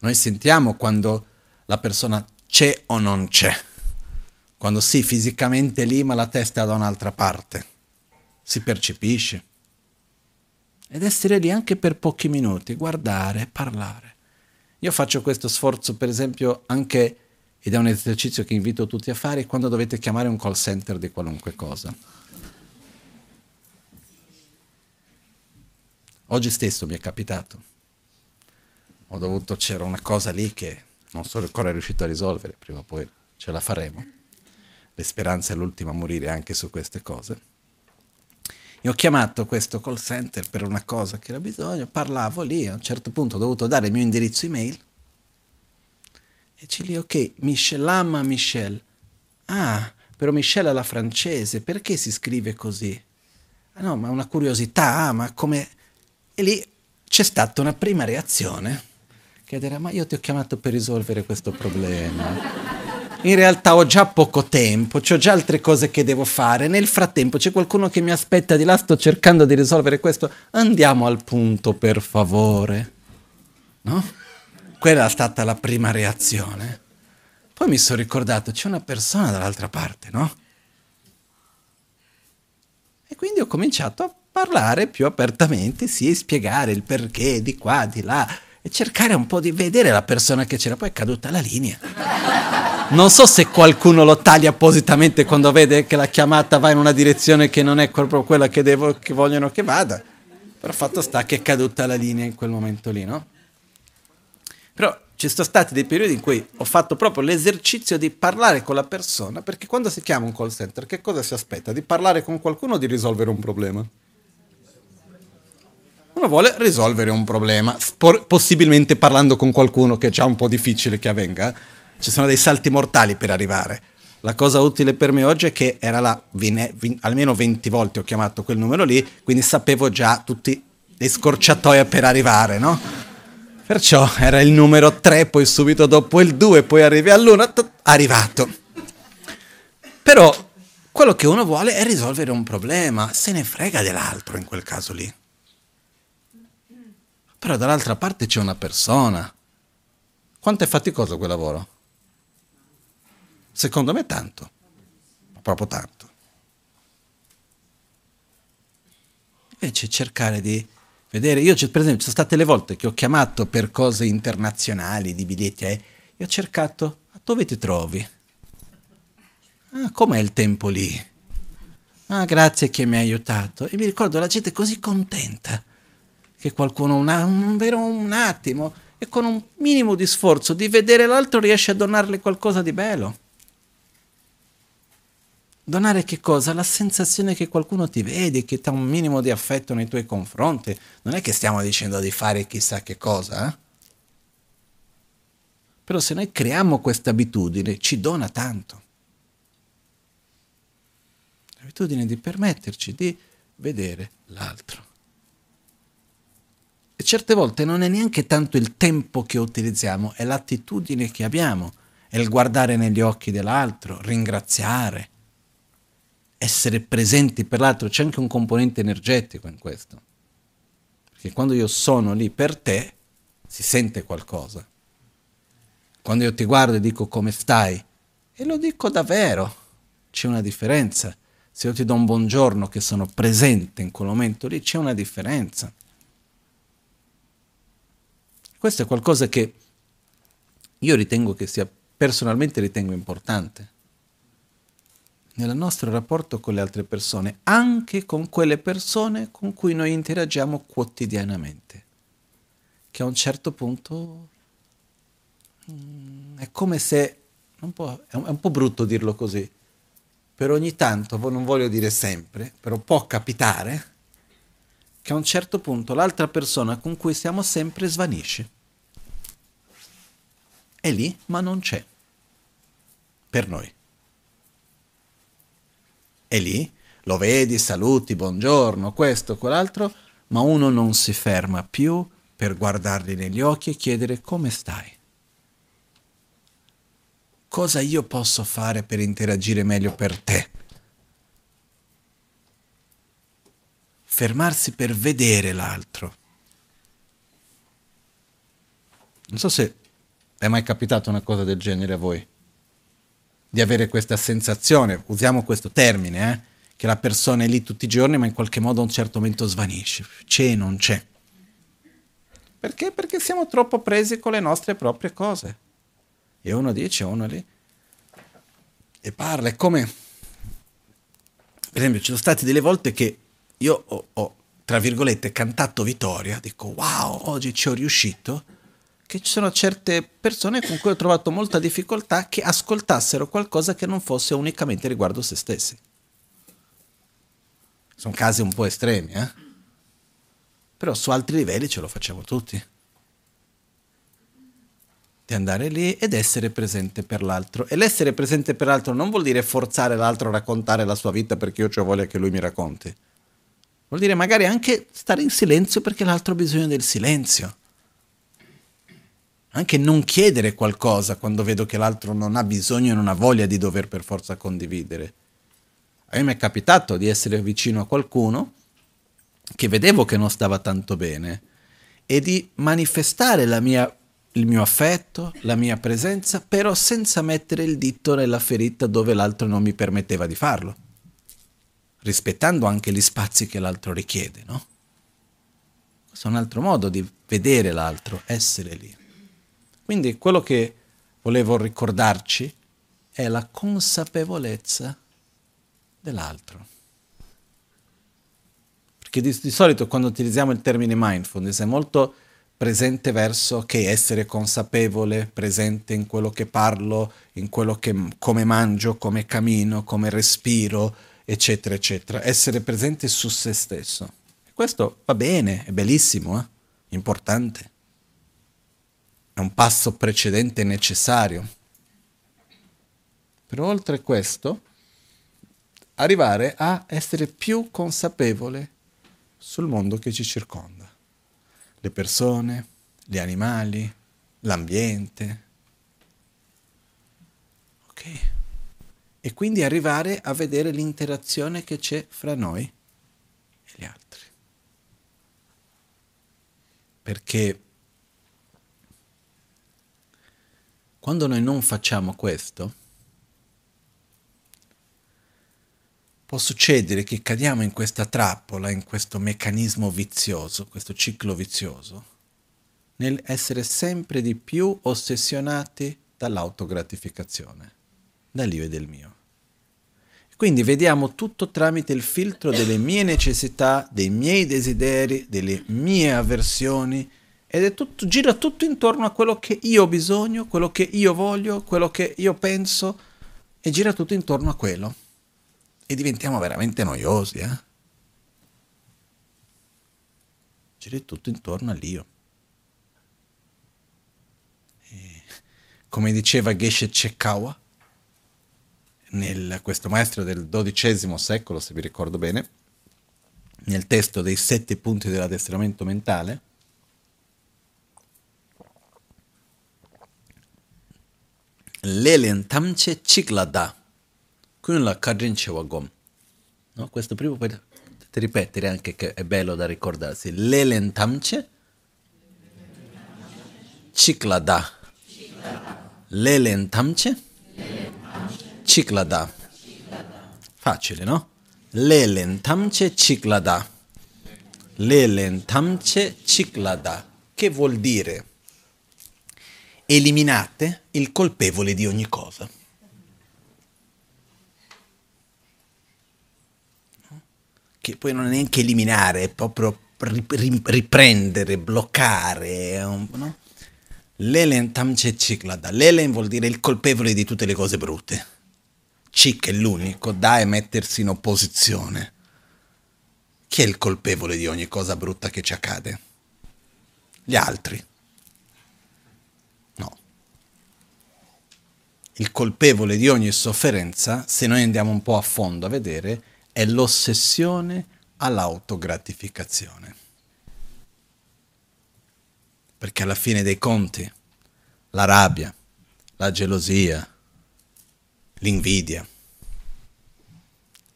Speaker 1: Noi sentiamo quando la persona c'è o non c'è. Quando sì, fisicamente è lì, ma la testa è da un'altra parte. Si percepisce. Ed essere lì anche per pochi minuti, guardare, parlare. Io faccio questo sforzo, per esempio, anche, ed è un esercizio che invito tutti a fare, quando dovete chiamare un call center di qualunque cosa Oggi stesso mi è capitato. Ho dovuto, c'era una cosa lì che non sono ancora riuscito a risolvere, prima o poi ce la faremo. Le speranze è l'ultima a morire anche su queste cose. E ho chiamato questo call center per una cosa che era bisogno, parlavo lì, a un certo punto ho dovuto dare il mio indirizzo email. E c'è lì, ok, Michel ama Michel. Ah, però Michel è la francese, perché si scrive così? Ah no, ma una curiosità, ah, ma come e lì c'è stata una prima reazione che era ma io ti ho chiamato per risolvere questo problema. In realtà ho già poco tempo, ho già altre cose che devo fare. Nel frattempo c'è qualcuno che mi aspetta di là, sto cercando di risolvere questo. Andiamo al punto, per favore. No? Quella è stata la prima reazione. Poi mi sono ricordato, c'è una persona dall'altra parte, no? E quindi ho cominciato a parlare più apertamente, sì, spiegare il perché di qua, di là e cercare un po' di vedere la persona che c'era, poi è caduta la linea. Non so se qualcuno lo taglia appositamente quando vede che la chiamata va in una direzione che non è proprio quella che, devo, che vogliono che vada, però fatto sta che è caduta la linea in quel momento lì, no? Però ci sono stati dei periodi in cui ho fatto proprio l'esercizio di parlare con la persona, perché quando si chiama un call center, che cosa si aspetta? Di parlare con qualcuno o di risolvere un problema? Uno vuole risolvere un problema, possibilmente parlando con qualcuno che è già un po' difficile che avvenga. Ci sono dei salti mortali per arrivare. La cosa utile per me oggi è che era là, vine, vin, almeno 20 volte ho chiamato quel numero lì, quindi sapevo già tutti le scorciatoie per arrivare, no? Perciò era il numero 3, poi subito dopo il 2, poi arrivi all'1, arrivato. Però quello che uno vuole è risolvere un problema, se ne frega dell'altro in quel caso lì. Però dall'altra parte c'è una persona. Quanto è faticoso quel lavoro? Secondo me tanto, proprio tanto. Invece cercare di vedere, io per esempio, ci sono state le volte che ho chiamato per cose internazionali, di biglietti, eh, e ho cercato, dove ti trovi? Ah, com'è il tempo lì? Ah, grazie che mi hai aiutato. E mi ricordo la gente così contenta che qualcuno un, un, un attimo e con un minimo di sforzo di vedere l'altro riesce a donarle qualcosa di bello. Donare che cosa? La sensazione che qualcuno ti vede, che ha un minimo di affetto nei tuoi confronti. Non è che stiamo dicendo di fare chissà che cosa, eh? Però se noi creiamo questa abitudine, ci dona tanto. L'abitudine di permetterci di vedere l'altro. Certe volte non è neanche tanto il tempo che utilizziamo, è l'attitudine che abbiamo, è il guardare negli occhi dell'altro, ringraziare, essere presenti per l'altro, c'è anche un componente energetico in questo. Perché quando io sono lì per te, si sente qualcosa. Quando io ti guardo e dico come stai, e lo dico davvero, c'è una differenza. Se io ti do un buongiorno che sono presente in quel momento lì, c'è una differenza. Questo è qualcosa che io ritengo che sia, personalmente ritengo importante nel nostro rapporto con le altre persone, anche con quelle persone con cui noi interagiamo quotidianamente, che a un certo punto mm, è come se, un è, un, è un po' brutto dirlo così, per ogni tanto, non voglio dire sempre, però può capitare che a un certo punto l'altra persona con cui siamo sempre svanisce. È lì, ma non c'è. Per noi. E lì lo vedi, saluti, buongiorno, questo, quell'altro, ma uno non si ferma più per guardarli negli occhi e chiedere come stai. Cosa io posso fare per interagire meglio per te? Fermarsi per vedere l'altro. Non so se è mai capitato una cosa del genere a voi di avere questa sensazione, usiamo questo termine, eh, che la persona è lì tutti i giorni ma in qualche modo a un certo momento svanisce, c'è non c'è. Perché? Perché siamo troppo presi con le nostre proprie cose. E uno dice, uno lì, e parla, è come, per esempio, ci sono state delle volte che io ho, ho tra virgolette, cantato vittoria, dico, wow, oggi ci ho riuscito, che ci sono certe persone con cui ho trovato molta difficoltà che ascoltassero qualcosa che non fosse unicamente riguardo se stessi. Sono casi un po' estremi, eh? Però su altri livelli ce lo facciamo tutti. Di andare lì ed essere presente per l'altro. E l'essere presente per l'altro non vuol dire forzare l'altro a raccontare la sua vita perché io ho voglia che lui mi racconti. Vuol dire magari anche stare in silenzio perché l'altro ha bisogno del silenzio anche non chiedere qualcosa quando vedo che l'altro non ha bisogno e non ha voglia di dover per forza condividere. A me è capitato di essere vicino a qualcuno che vedevo che non stava tanto bene e di manifestare mia, il mio affetto, la mia presenza, però senza mettere il dito nella ferita dove l'altro non mi permetteva di farlo, rispettando anche gli spazi che l'altro richiede, no? Questo è un altro modo di vedere l'altro, essere lì. Quindi quello che volevo ricordarci è la consapevolezza dell'altro. Perché di, di, solito quando utilizziamo il termine mindfulness è molto presente verso che essere consapevole, presente in quello che parlo, in quello che come mangio, come cammino, come respiro, eccetera, eccetera. Essere presente su se stesso. E questo va bene, è bellissimo, eh? importante è un passo precedente necessario. per oltre questo arrivare a essere più consapevole sul mondo che ci circonda, le persone, gli animali, l'ambiente. Ok? E quindi arrivare a vedere l'interazione che c'è fra noi e gli altri. Perché quando noi non facciamo questo, può succedere che cadiamo in questa trappola, in questo meccanismo vizioso, questo ciclo vizioso, nel essere sempre di più ossessionati dall'autogratificazione, dall'io e del mio. Quindi vediamo tutto tramite il filtro delle mie necessità, dei miei desideri, delle mie avversioni ed è tutto, gira tutto intorno a quello che io ho bisogno, quello che io voglio, quello che io penso e gira tutto intorno a quello e diventiamo veramente noiosi, eh? Gira tutto intorno all'io. E, come diceva Geshe Chekawa, nel, questo maestro del XII secolo, se vi ricordo bene, nel testo dei sette punti dell'addestramento mentale, Lelen tamche ciklada con la Kadrincewa Gom. No? Questo primo per ripetere anche che è bello da ricordarsi. Lelentamce Ciklada. Lelentamce Ciklada. Facile, no? Lelentamce Ciklada. Lelentamce Ciklada. Che vuol dire? Eliminate il colpevole di ogni cosa. che poi non è neanche eliminare, è proprio riprendere, bloccare. No? L'elen tamce ciklada. L'elen vuol dire il colpevole di tutte le cose brutte. Cic è l'unico, da è mettersi in opposizione. Chi è il colpevole di ogni cosa brutta che ci accade? Gli altri. Il colpevole di ogni sofferenza, se noi andiamo un po' a fondo a vedere, è l'ossessione all'autogratificazione. Perché alla fine dei conti la rabbia, la gelosia, l'invidia,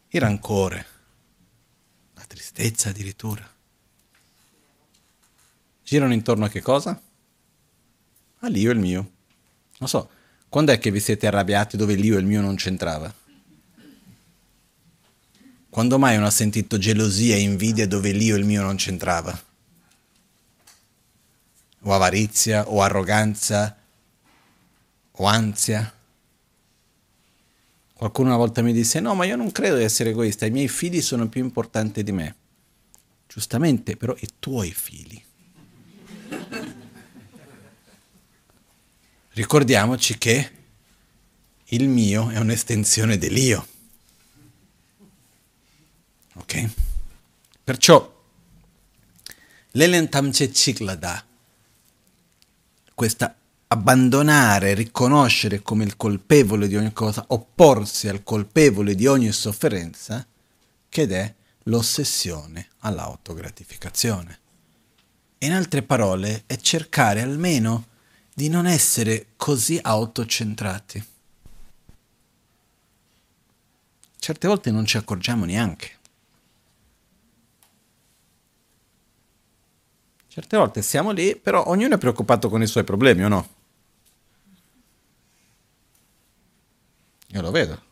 Speaker 1: il rancore, la tristezza addirittura, girano intorno a che cosa? All'io e il mio. Non so, quando è che vi siete arrabbiati dove l'io e il mio non c'entrava? Quando mai uno ha sentito gelosia e invidia dove l'io e il mio non c'entrava? O avarizia, o arroganza, o ansia? Qualcuno una volta mi disse: No, ma io non credo di essere egoista, i miei figli sono più importanti di me. Giustamente, però i tuoi figli. Ricordiamoci che il mio è un'estensione dell'io. Ok? Perciò l'elentamce ciklada, questa abbandonare, riconoscere come il colpevole di ogni cosa, opporsi al colpevole di ogni sofferenza, che è l'ossessione all'autogratificazione. In altre parole, è cercare almeno di non essere così autocentrati. Certe volte non ci accorgiamo neanche. Certe volte siamo lì, però ognuno è preoccupato con i suoi problemi, o no? Io lo vedo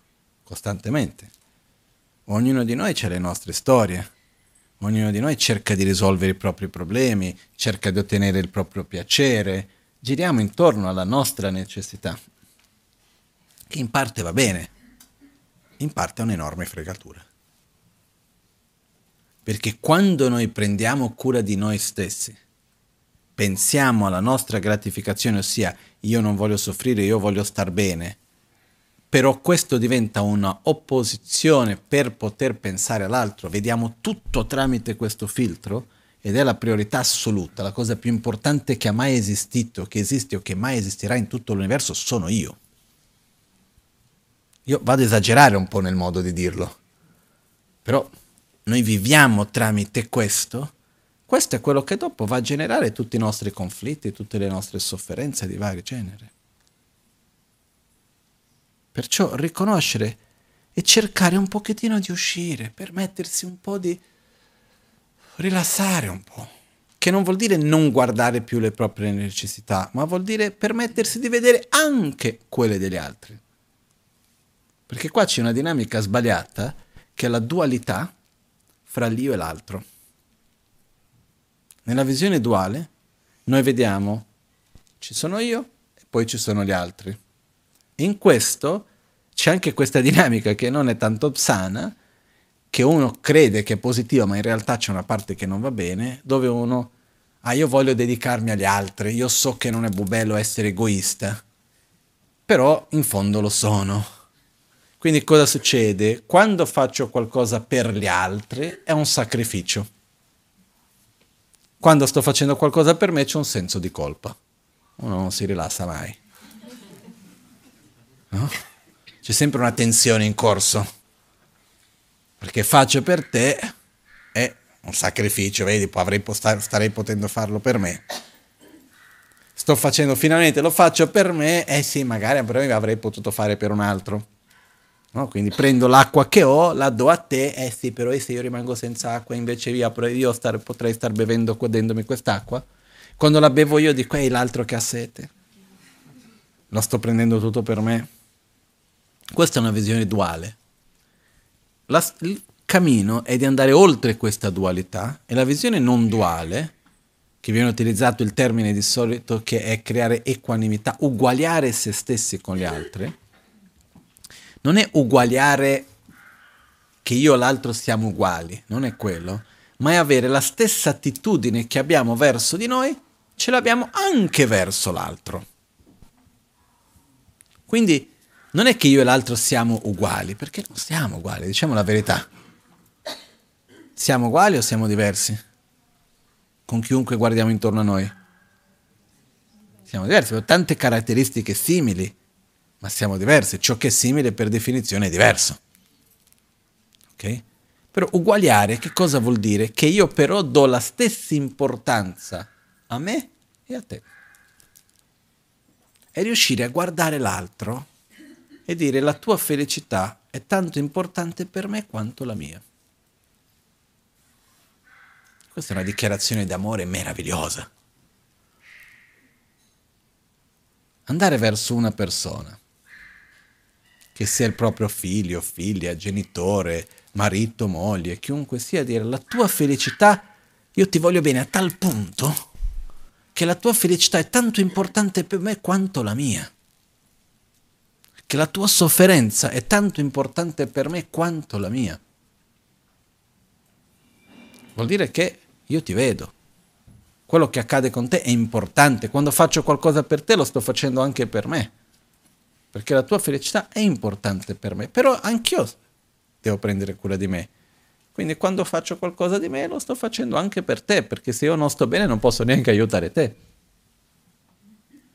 Speaker 1: costantemente. Ognuno di noi ha le nostre storie. Ognuno di noi cerca di risolvere i propri problemi, cerca di ottenere il proprio piacere. Giriamo intorno alla nostra necessità, che in parte va bene, in parte è un'enorme fregatura. Perché quando noi prendiamo cura di noi stessi, pensiamo alla nostra gratificazione, ossia io non voglio soffrire, io voglio star bene, però questo diventa una opposizione per poter pensare all'altro, vediamo tutto tramite questo filtro ed è la priorità assoluta, la cosa più importante che ha mai esistito, che esiste o che mai esisterà in tutto l'universo, sono io. Io vado a esagerare un po' nel modo di dirlo, però noi viviamo tramite questo, questo è quello che dopo va a generare tutti i nostri conflitti, tutte le nostre sofferenze di vario genere. Perciò riconoscere e cercare un pochettino di uscire, permettersi un po' di rilassare un po', che non vuol dire non guardare più le proprie necessità, ma vuol dire permettersi di vedere anche quelle degli altri. Perché qua c'è una dinamica sbagliata che è la dualità fra l'io e l'altro. Nella visione duale noi vediamo ci sono io e poi ci sono gli altri. In questo c'è anche questa dinamica che non è tanto sana, che uno crede che è positiva, ma in realtà c'è una parte che non va bene, dove uno, ah io voglio dedicarmi agli altri, io so che non è bello essere egoista, però in fondo lo sono. Quindi cosa succede? Quando faccio qualcosa per gli altri è un sacrificio. Quando sto facendo qualcosa per me c'è un senso di colpa. Uno non si rilassa mai. No? C'è sempre una tensione in corso perché faccio per te è un sacrificio, vedi, avrei, starei potendo farlo per me. Sto facendo finalmente, lo faccio per me, eh sì, magari avrei potuto fare per un altro. No? Quindi prendo l'acqua che ho, la do a te, eh sì, però se io rimango senza acqua, invece io, io star, potrei star bevendo godendomi quest'acqua. Quando la bevo io dico, ehi, l'altro che ha sete. Lo sto prendendo tutto per me. Questa è una visione duale. La, il cammino è di andare oltre questa dualità e la visione non duale, che viene utilizzato il termine di solito che è creare equanimità, uguagliare se stessi con gli altri, non è uguagliare che io e l'altro siamo uguali, non è quello, ma è avere la stessa attitudine che abbiamo verso di noi, ce l'abbiamo anche verso l'altro. Quindi non è che io e l'altro siamo uguali, perché non siamo uguali, diciamo la verità. Siamo uguali o siamo diversi? Con chiunque guardiamo intorno a noi. Siamo diversi, abbiamo tante caratteristiche simili, ma siamo diversi. Ciò che è simile per definizione è diverso. Ok? Però uguagliare che cosa vuol dire? Che io però do la stessa importanza a me e a te. E riuscire a guardare l'altro e dire la tua felicità è tanto importante per me quanto la mia. Questa è una dichiarazione d'amore meravigliosa. Andare verso una persona, che sia il proprio figlio, figlia, genitore, marito, moglie, chiunque sia, dire la tua felicità, io ti voglio bene a tal punto che la tua felicità è tanto importante per me quanto la mia che la tua sofferenza è tanto importante per me quanto la mia. Vuol dire che io ti vedo. Quello che accade con te è importante. Quando faccio qualcosa per te lo sto facendo anche per me. Perché la tua felicità è importante per me. Però anch'io devo prendere cura di me. Quindi quando faccio qualcosa di me lo sto facendo anche per te. Perché se io non sto bene non posso neanche aiutare te.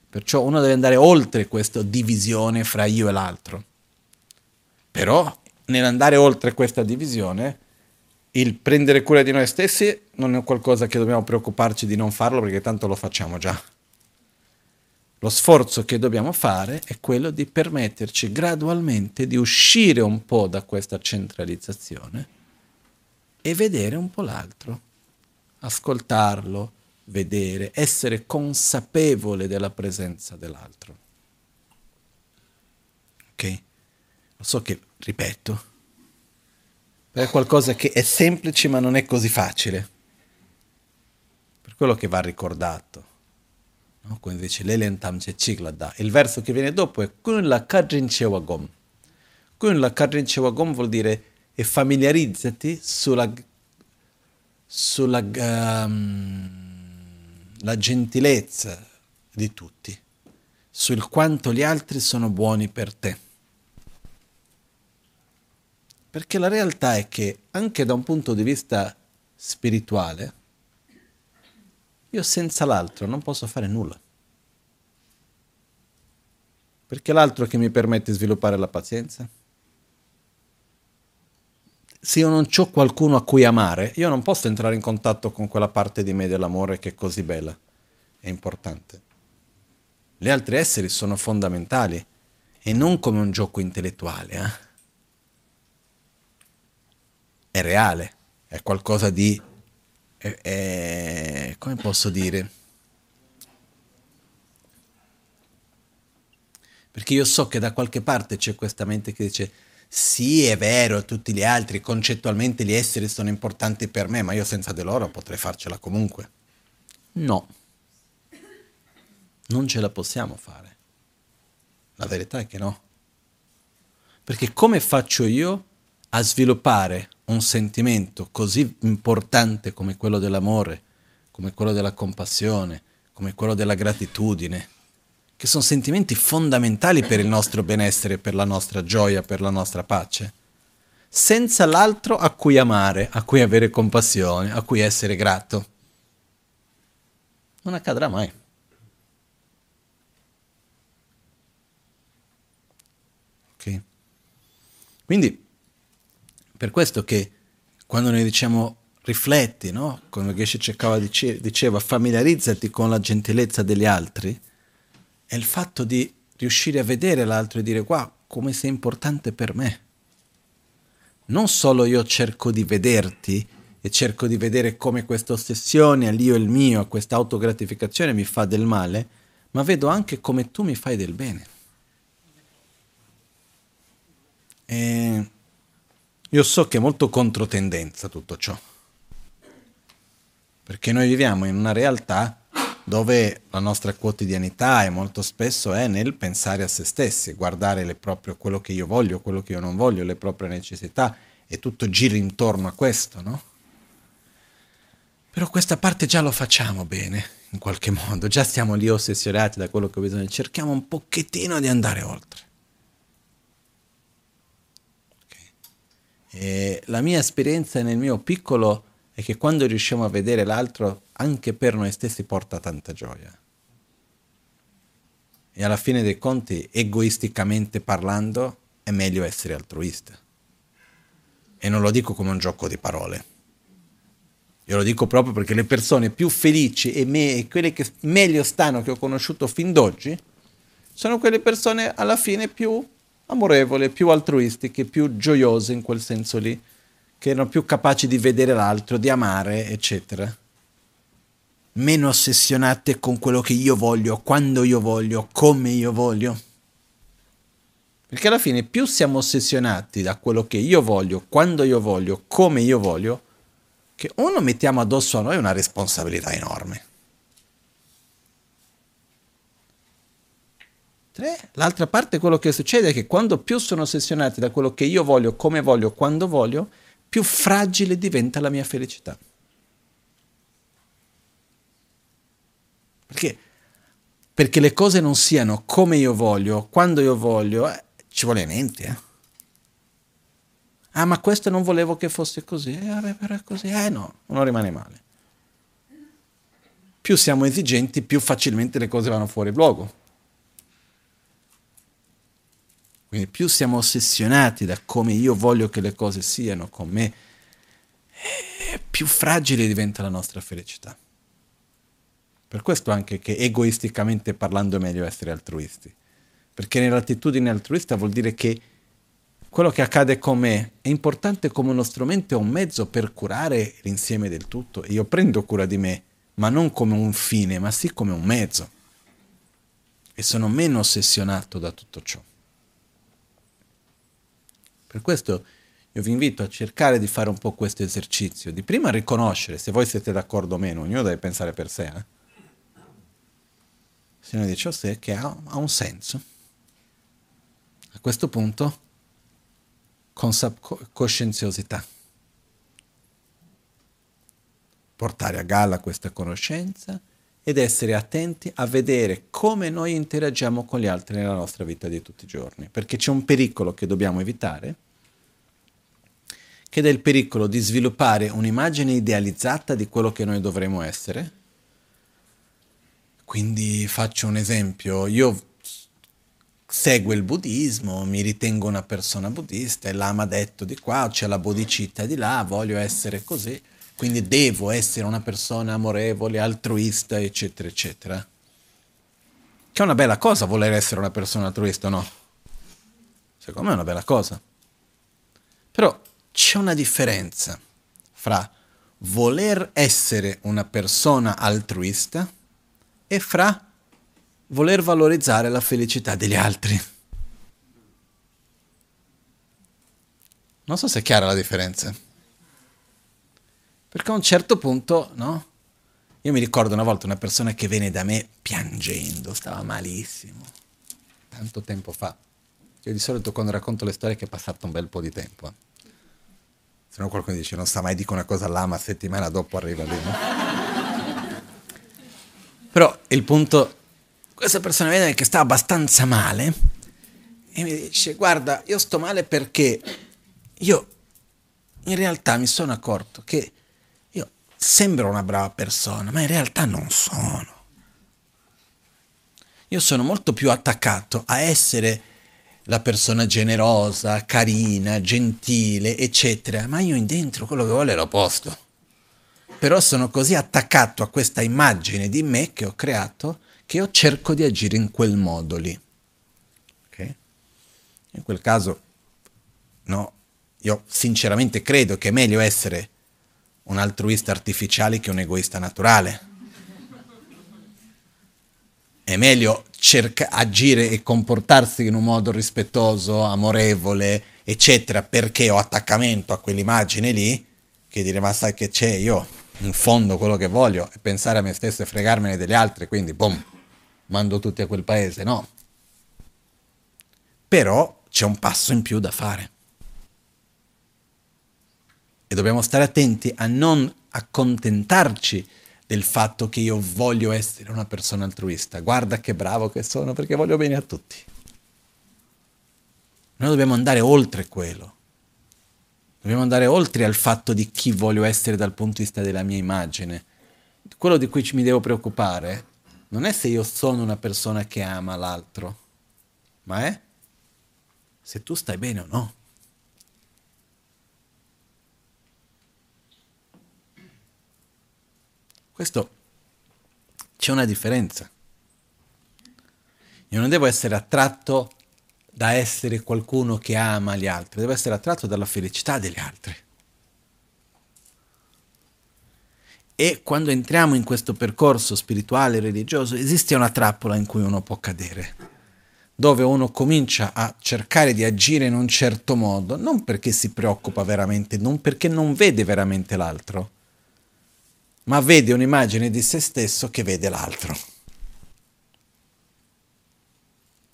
Speaker 1: Perciò uno deve andare oltre questa divisione fra io e l'altro. Però nell'andare oltre questa divisione, il prendere cura di noi stessi non è qualcosa che dobbiamo preoccuparci di non farlo perché tanto lo facciamo già. Lo sforzo che dobbiamo fare è quello di permetterci gradualmente di uscire un po' da questa centralizzazione e vedere un po' l'altro, ascoltarlo, vedere, essere consapevole della presenza dell'altro. Ok? Lo so che, ripeto, è qualcosa che è semplice ma non è così facile. Per quello che va ricordato. No? Quindi dice Lelentam Ciglada. Il verso che viene dopo è Kun la Kadrin Chewagom. Kun la Kadrin Chewagom vuol dire e familiarizzati sulla, sulla um, la gentilezza di tutti, sul quanto gli altri sono buoni per te. Perché la realtà è che anche da un punto di vista spirituale, io senza l'altro non posso fare nulla. Perché l'altro che mi permette di sviluppare la pazienza, se io non ho qualcuno a cui amare, io non posso entrare in contatto con quella parte di me dell'amore che è così bella, è importante. Gli altri esseri sono fondamentali e non come un gioco intellettuale. Eh? È reale, è qualcosa di... È, è, come posso dire? Perché io so che da qualche parte c'è questa mente che dice sì, è vero, tutti gli altri, concettualmente gli esseri sono importanti per me, ma io senza di loro potrei farcela comunque. No, non ce la possiamo fare. La verità è che no. Perché come faccio io a sviluppare un sentimento così importante come quello dell'amore, come quello della compassione, come quello della gratitudine, che sono sentimenti fondamentali per il nostro benessere, per la nostra gioia, per la nostra pace, senza l'altro a cui amare, a cui avere compassione, a cui essere grato. Non accadrà mai. Ok? Quindi, per questo che quando noi diciamo rifletti, no? come Geshe diceva, familiarizzati con la gentilezza degli altri, è il fatto di riuscire a vedere l'altro e dire qua come sei importante per me. Non solo io cerco di vederti e cerco di vedere come questa ossessione all'io e il mio, a questa autogratificazione mi fa del male, ma vedo anche come tu mi fai del bene. E io so che è molto controtendenza tutto ciò, perché noi viviamo in una realtà dove la nostra quotidianità è molto spesso è nel pensare a se stessi, guardare proprio quello che io voglio, quello che io non voglio, le proprie necessità e tutto gira intorno a questo, no? Però questa parte già lo facciamo bene, in qualche modo, già stiamo lì ossessionati da quello che bisogna, cerchiamo un pochettino di andare oltre. Okay. la mia esperienza nel mio piccolo è che quando riusciamo a vedere l'altro anche per noi stessi porta tanta gioia. E alla fine dei conti, egoisticamente parlando, è meglio essere altruista. E non lo dico come un gioco di parole. Io lo dico proprio perché le persone più felici e, me, e quelle che meglio stanno che ho conosciuto fin d'oggi sono quelle persone alla fine più amorevoli, più altruistiche, più gioiose in quel senso lì, che erano più capaci di vedere l'altro, di amare, eccetera meno ossessionate con quello che io voglio, quando io voglio, come io voglio. Perché alla fine più siamo ossessionati da quello che io voglio, quando io voglio, come io voglio, che uno mettiamo addosso a noi una responsabilità enorme. Tre, l'altra parte quello che succede è che quando più sono ossessionati da quello che io voglio, come voglio, quando voglio, più fragile diventa la mia felicità. Perché? Perché le cose non siano come io voglio, quando io voglio, eh, ci vuole mente. Eh? Ah, ma questo non volevo che fosse così. Eh, vabbè, però è così. Eh no, non rimane male. Più siamo esigenti, più facilmente le cose vanno fuori luogo. Quindi più siamo ossessionati da come io voglio che le cose siano con me, eh, più fragile diventa la nostra felicità. Per questo anche che egoisticamente parlando è meglio essere altruisti. Perché nell'attitudine altruista vuol dire che quello che accade con me è importante come uno strumento e un mezzo per curare l'insieme del tutto. Io prendo cura di me, ma non come un fine, ma sì come un mezzo. E sono meno ossessionato da tutto ciò. Per questo io vi invito a cercare di fare un po' questo esercizio, di prima riconoscere se voi siete d'accordo o meno, ognuno deve pensare per sé. Eh? Signore dice a sé che ha, ha, un senso. A questo punto, consap- coscienziosità. Portare a galla questa conoscenza ed essere attenti a vedere come noi interagiamo con gli altri nella nostra vita di tutti i giorni, perché c'è un pericolo che dobbiamo evitare, che è il pericolo di sviluppare un'immagine idealizzata di quello che noi dovremmo essere, quindi faccio un esempio, io segue il buddismo, mi ritengo una persona buddista, e l'ama detto di qua, c'è la bodhicitta di là, voglio essere così, quindi devo essere una persona amorevole, altruista, eccetera, eccetera. Che è una bella cosa voler essere una persona altruista, no? Secondo me è una bella cosa. Però c'è una differenza fra voler essere una persona altruista e fra voler valorizzare la felicità degli altri. Non so se è chiara la differenza. Perché a un certo punto, no? Io mi ricordo una volta una persona che venne da me piangendo, stava malissimo, tanto tempo fa. Io di solito quando racconto le storie che è passato un bel po' di tempo. Se no qualcuno dice non sa mai dico una cosa là, ma settimana dopo arriva lì, no? Però il punto, questa persona viene che sta abbastanza male e mi dice guarda, io sto male perché io in realtà mi sono accorto che io sembro una brava persona, ma in realtà non sono. Io sono molto più attaccato a essere la persona generosa, carina, gentile, eccetera, ma io in dentro quello che voglio è l'opposto. Però sono così attaccato a questa immagine di me che ho creato che io cerco di agire in quel modo lì. Okay? In quel caso, no, io sinceramente credo che è meglio essere un altruista artificiale che un egoista naturale è meglio cerca- agire e comportarsi in un modo rispettoso, amorevole, eccetera, perché ho attaccamento a quell'immagine lì, che dire ma sai che c'è, io in fondo quello che voglio è pensare a me stesso e fregarmene degli altri, quindi boom, mando tutti a quel paese, no. Però c'è un passo in più da fare. E dobbiamo stare attenti a non accontentarci del fatto che io voglio essere una persona altruista. Guarda che bravo che sono perché voglio bene a tutti. Noi dobbiamo andare oltre quello. Dobbiamo andare oltre al fatto di chi voglio essere dal punto di vista della mia immagine. Quello di cui mi devo preoccupare non è se io sono una persona che ama l'altro, ma è se tu stai bene o no. Questo c'è una differenza. Io non devo essere attratto da essere qualcuno che ama gli altri, devo essere attratto dalla felicità degli altri. E quando entriamo in questo percorso spirituale e religioso esiste una trappola in cui uno può cadere, dove uno comincia a cercare di agire in un certo modo, non perché si preoccupa veramente, non perché non vede veramente l'altro, ma vede un'immagine di se stesso che vede l'altro.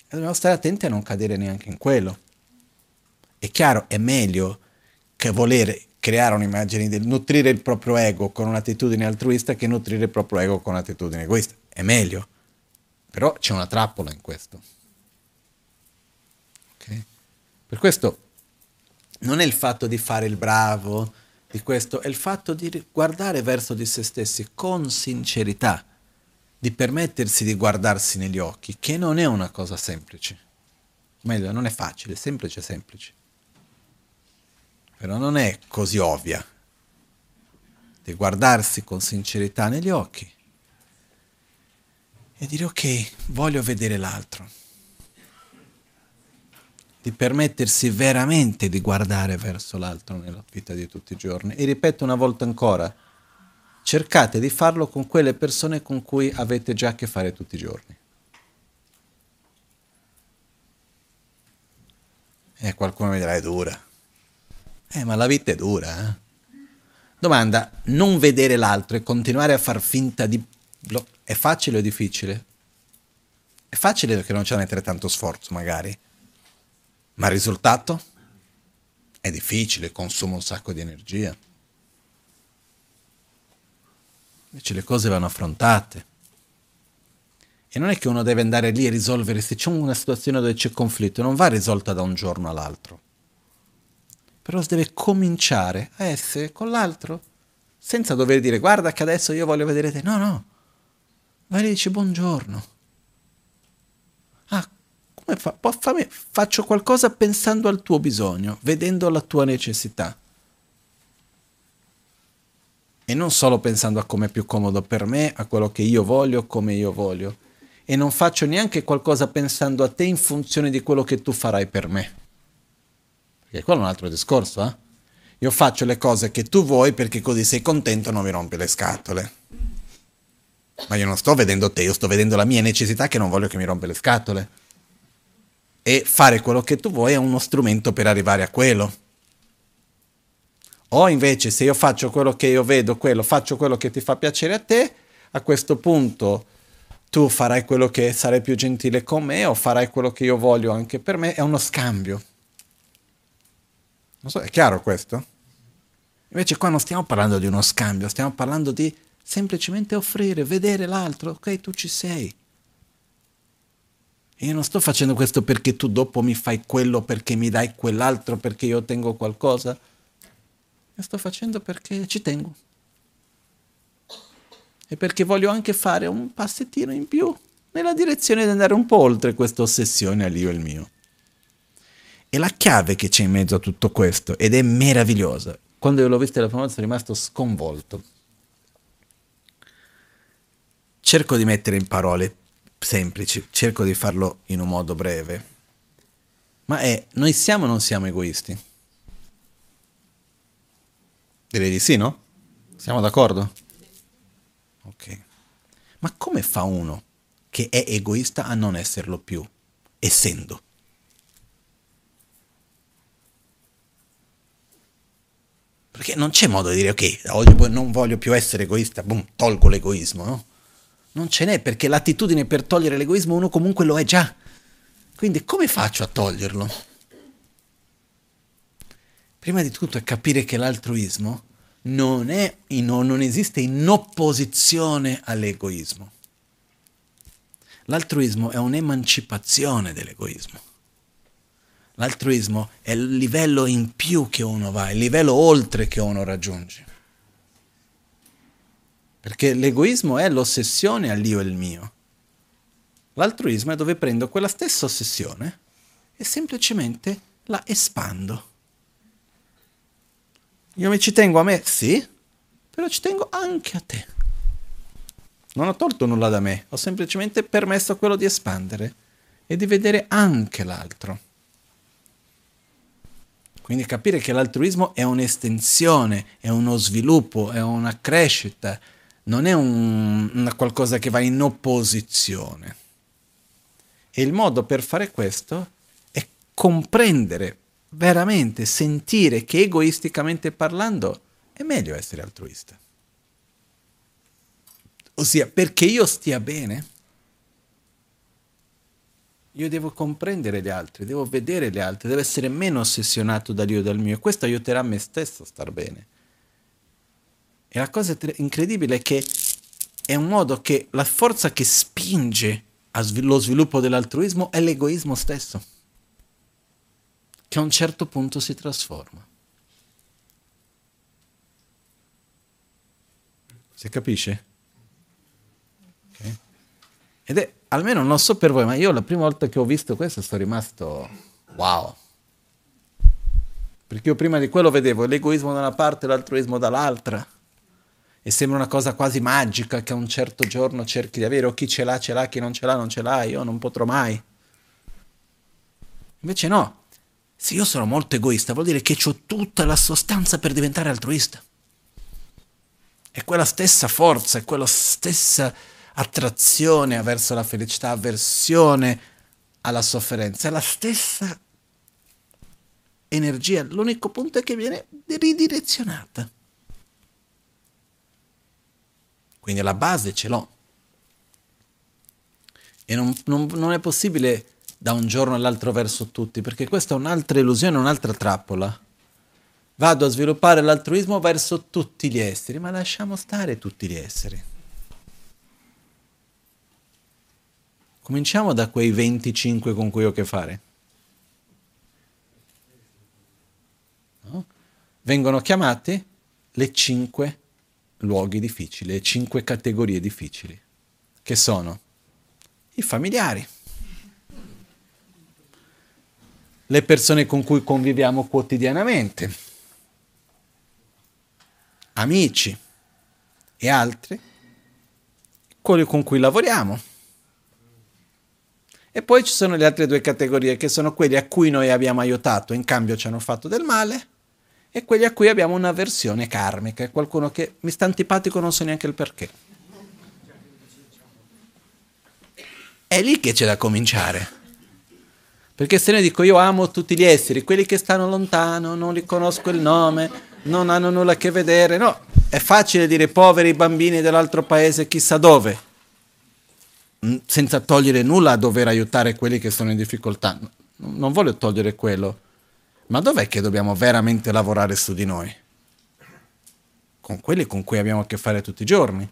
Speaker 1: E dobbiamo stare attenti a non cadere neanche in quello. È chiaro, è meglio che volere creare un'immagine del nutrire il proprio ego con un'attitudine altruista che nutrire il proprio ego con un'attitudine egoista. È meglio. Però c'è una trappola in questo. Okay? Per questo non è il fatto di fare il bravo, di questo è il fatto di guardare verso di se stessi con sincerità, di permettersi di guardarsi negli occhi, che non è una cosa semplice. Meglio, non è facile, semplice, semplice. Però non è così ovvia. Di guardarsi con sincerità negli occhi e dire ok, voglio vedere l'altro di permettersi veramente di guardare verso l'altro nella vita di tutti i giorni. E ripeto una volta ancora, cercate di farlo con quelle persone con cui avete già a che fare tutti i giorni. E eh, qualcuno mi dirà è dura. Eh, ma la vita è dura. Eh? Domanda, non vedere l'altro e continuare a far finta di... È facile o difficile? È facile perché non c'è da mettere tanto sforzo, magari. Ma il risultato? È difficile, consuma un sacco di energia. Invece le cose vanno affrontate. E non è che uno deve andare lì e risolvere, se c'è una situazione dove c'è conflitto, non va risolta da un giorno all'altro. Però si deve cominciare a essere con l'altro, senza dover dire guarda che adesso io voglio vedere te. No, no. Vai e dici buongiorno. come fa? Fammi, faccio qualcosa pensando al tuo bisogno, vedendo la tua necessità. E non solo pensando a come è più comodo per me, a quello che io voglio, come io voglio. E non faccio neanche qualcosa pensando a te in funzione di quello che tu farai per me. Perché quello è un altro discorso, eh? Io faccio le cose che tu vuoi perché così sei contento e non mi rompi le scatole. Ma io non sto vedendo te, io sto vedendo la mia necessità che non voglio che mi rompe le scatole. E fare quello che tu vuoi è uno strumento per arrivare a quello. O invece se io faccio quello che io vedo, quello, faccio quello che ti fa piacere a te, a questo punto tu farai quello che sarai più gentile con me o farai quello che io voglio anche per me, è uno scambio. Non so, è chiaro questo? Invece qua non stiamo parlando di uno scambio, stiamo parlando di semplicemente offrire, vedere l'altro, ok, tu ci sei. Io non sto facendo questo perché tu dopo mi fai quello, perché mi dai quell'altro, perché io ottengo qualcosa. Lo sto facendo perché ci tengo. E perché voglio anche fare un passettino in più nella direzione di andare un po' oltre questa ossessione all'io e il mio. E la chiave che c'è in mezzo a tutto questo, ed è meravigliosa, quando io l'ho vista la prima volta sono rimasto sconvolto cerco di mettere in parole semplici, cerco di farlo in un modo breve, ma è, noi siamo o non siamo egoisti? Direi di sì, no? Siamo d'accordo? Ok. Ma come fa uno che è egoista a non esserlo più, essendo? Perché non c'è modo di dire, ok, oggi non voglio più essere egoista, boom, tolgo l'egoismo, no? Non ce n'è perché l'attitudine per togliere l'egoismo uno comunque lo è già. Quindi come faccio a toglierlo? Prima di tutto è capire che l'altruismo non, è in, non esiste in opposizione all'egoismo. L'altruismo è un'emancipazione dell'egoismo. L'altruismo è il livello in più che uno va, il livello oltre che uno raggiunge. Perché l'egoismo è l'ossessione all'io e il mio. L'altruismo è dove prendo quella stessa ossessione e semplicemente la espando. Io mi ci tengo a me, sì, però ci tengo anche a te. Non ho tolto nulla da me, ho semplicemente permesso a quello di espandere e di vedere anche l'altro. Quindi capire che l'altruismo è un'estensione, è uno sviluppo, è una crescita, non è un, una qualcosa che va in opposizione. E il modo per fare questo è comprendere, veramente sentire che egoisticamente parlando è meglio essere altruista. Ossia, perché io stia bene, io devo comprendere gli altri, devo vedere gli altri, devo essere meno ossessionato dall'io e dal mio e questo aiuterà me stesso a star bene. E la cosa incredibile è che è un modo che la forza che spinge allo sviluppo dell'altruismo è l'egoismo stesso, che a un certo punto si trasforma. Si capisce? Okay. Ed è, almeno non so per voi, ma io la prima volta che ho visto questo sono rimasto wow. Perché io prima di quello vedevo l'egoismo da una parte e l'altruismo dall'altra e sembra una cosa quasi magica che a un certo giorno cerchi di avere, o chi ce l'ha ce l'ha, chi non ce l'ha non ce l'ha, io non potrò mai. Invece no, se io sono molto egoista vuol dire che ho tutta la sostanza per diventare altruista. È quella stessa forza, è quella stessa attrazione verso la felicità, avversione alla sofferenza, è la stessa energia, l'unico punto è che viene ridirezionata. Quindi la base ce l'ho. E non, non, non è possibile da un giorno all'altro verso tutti, perché questa è un'altra illusione, un'altra trappola. Vado a sviluppare l'altruismo verso tutti gli esseri, ma lasciamo stare tutti gli esseri. Cominciamo da quei 25 con cui ho a che fare. No? Vengono chiamati le 5 luoghi difficili, cinque categorie difficili, che sono i familiari, le persone con cui conviviamo quotidianamente, amici e altri, quelli con cui lavoriamo. E poi ci sono le altre due categorie che sono quelli a cui noi abbiamo aiutato, in cambio ci hanno fatto del male, e quelli a cui abbiamo un'avversione karmica, qualcuno che mi sta antipatico non so neanche il perché. È lì che c'è da cominciare. Perché se ne dico io amo tutti gli esseri, quelli che stanno lontano, non li conosco il nome, non hanno nulla a che vedere, no, è facile dire poveri bambini dell'altro paese chissà dove, mm, senza togliere nulla a dover aiutare quelli che sono in difficoltà. Non voglio togliere quello, ma dov'è che dobbiamo veramente lavorare su di noi? Con quelli con cui abbiamo a che fare tutti i giorni.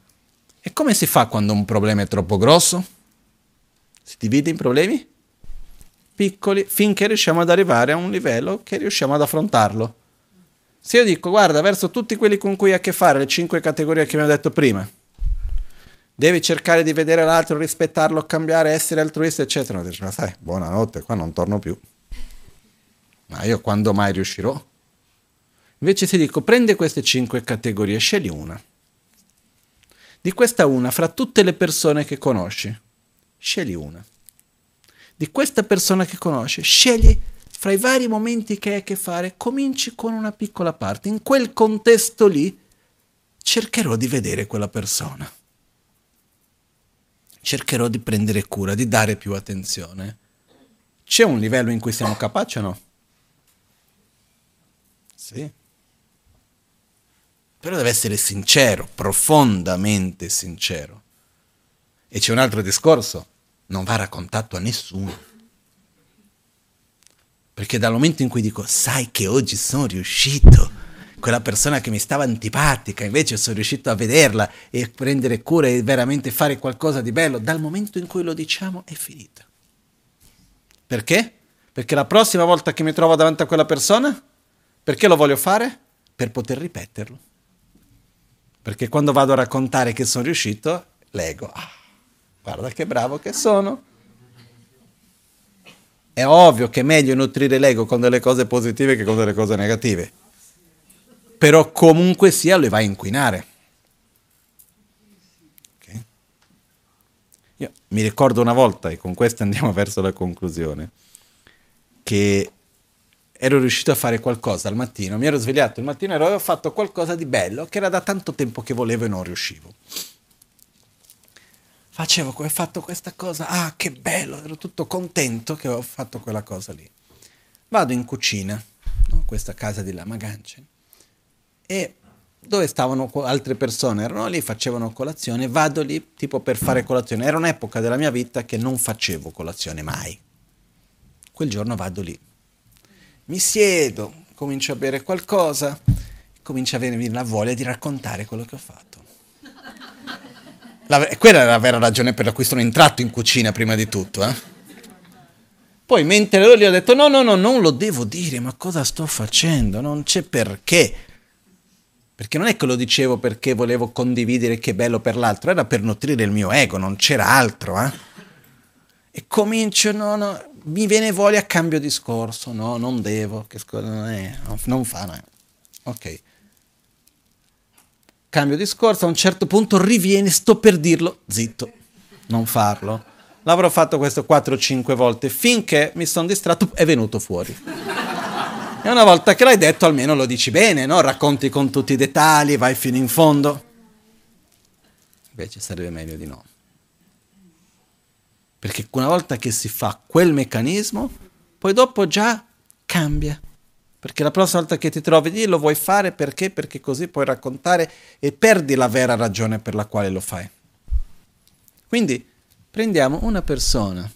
Speaker 1: E come si fa quando un problema è troppo grosso? Si divide in problemi? Piccoli finché riusciamo ad arrivare a un livello che riusciamo ad affrontarlo. Se io dico, guarda, verso tutti quelli con cui hai a che fare, le cinque categorie che abbiamo detto prima, devi cercare di vedere l'altro, rispettarlo, cambiare, essere altruista, eccetera. Dici, ma sai, buonanotte, qua non torno più. Ma io quando mai riuscirò? Invece ti dico, prendi queste cinque categorie, scegli una. Di questa una, fra tutte le persone che conosci, scegli una di questa persona che conosci, scegli fra i vari momenti che hai a che fare, cominci con una piccola parte. In quel contesto lì cercherò di vedere quella persona. Cercherò di prendere cura, di dare più attenzione. C'è un livello in cui siamo capaci o no? Sì. Però deve essere sincero, profondamente sincero. E c'è un altro discorso non va raccontato a nessuno. Perché dal momento in cui dico, sai che oggi sono riuscito, quella persona che mi stava antipatica, invece sono riuscito a vederla e prendere cura e veramente fare qualcosa di bello, dal momento in cui lo diciamo è finita. Perché? Perché la prossima volta che mi trovo davanti a quella persona, perché lo voglio fare? Per poter ripeterlo. Perché quando vado a raccontare che sono riuscito, leggo. Ah, Guarda che bravo che sono. È ovvio che è meglio nutrire l'ego con delle cose positive che con delle cose negative. Però comunque sia le va a inquinare. Okay? Io mi ricordo una volta, e con questo andiamo verso la conclusione, che ero riuscito a fare qualcosa al mattino, mi ero svegliato il mattino e avevo fatto qualcosa di bello che era da tanto tempo che volevo e non riuscivo facevo, ho fatto questa cosa, ah che bello, ero tutto contento che ho fatto quella cosa lì. Vado in cucina, no? questa casa di Lama Ganchen, e dove stavano altre persone, erano lì, facevano colazione, vado lì tipo per fare colazione. Era un'epoca della mia vita che non facevo colazione mai. Quel giorno vado lì, mi siedo, comincio a bere qualcosa, comincio a venire la voglia di raccontare quello che ho fatto. La, quella è la vera ragione per la cui sono entrato in cucina prima di tutto. Eh? Poi mentre ero lì ho detto no, no, no, non lo devo dire, ma cosa sto facendo? Non c'è perché. Perché non è che lo dicevo perché volevo condividere che bello per l'altro, era per nutrire il mio ego, non c'era altro. Eh? E comincio, no, no, mi viene voglia cambio discorso, no, non devo, che scusa, non, è, non fa, no. Ok cambio discorso, a un certo punto riviene, sto per dirlo, zitto, non farlo. L'avrò fatto questo 4-5 volte finché mi sono distratto è venuto fuori. E una volta che l'hai detto almeno lo dici bene, no? Racconti con tutti i dettagli, vai fino in fondo. Invece sarebbe meglio di no. Perché una volta che si fa quel meccanismo, poi dopo già cambia. Perché la prossima volta che ti trovi lì lo vuoi fare perché? Perché così puoi raccontare e perdi la vera ragione per la quale lo fai. Quindi prendiamo una persona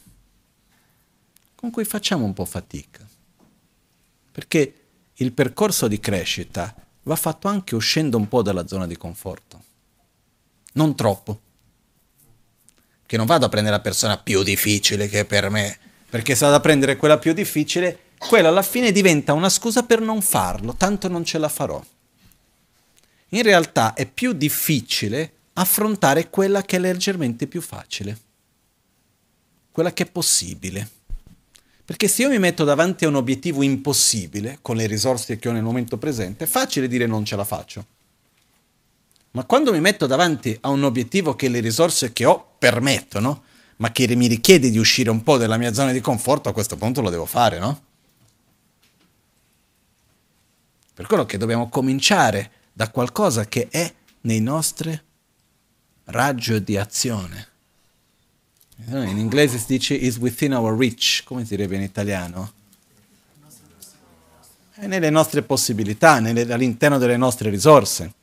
Speaker 1: con cui facciamo un po' fatica. Perché il percorso di crescita va fatto anche uscendo un po' dalla zona di conforto. Non troppo. Che non vado a prendere la persona più difficile che per me, perché se vado a prendere quella più difficile quella alla fine diventa una scusa per non farlo, tanto non ce la farò. In realtà è più difficile affrontare quella che è leggermente più facile, quella che è possibile. Perché se io mi metto davanti a un obiettivo impossibile, con le risorse che ho nel momento presente, è facile dire non ce la faccio. Ma quando mi metto davanti a un obiettivo che le risorse che ho permettono, ma che mi richiede di uscire un po' dalla mia zona di conforto, a questo punto lo devo fare, no? Per quello che dobbiamo cominciare da qualcosa che è nei nostri raggio di azione. In inglese si dice is within our reach, come si direbbe in italiano? È nelle nostre possibilità, nelle, all'interno delle nostre risorse.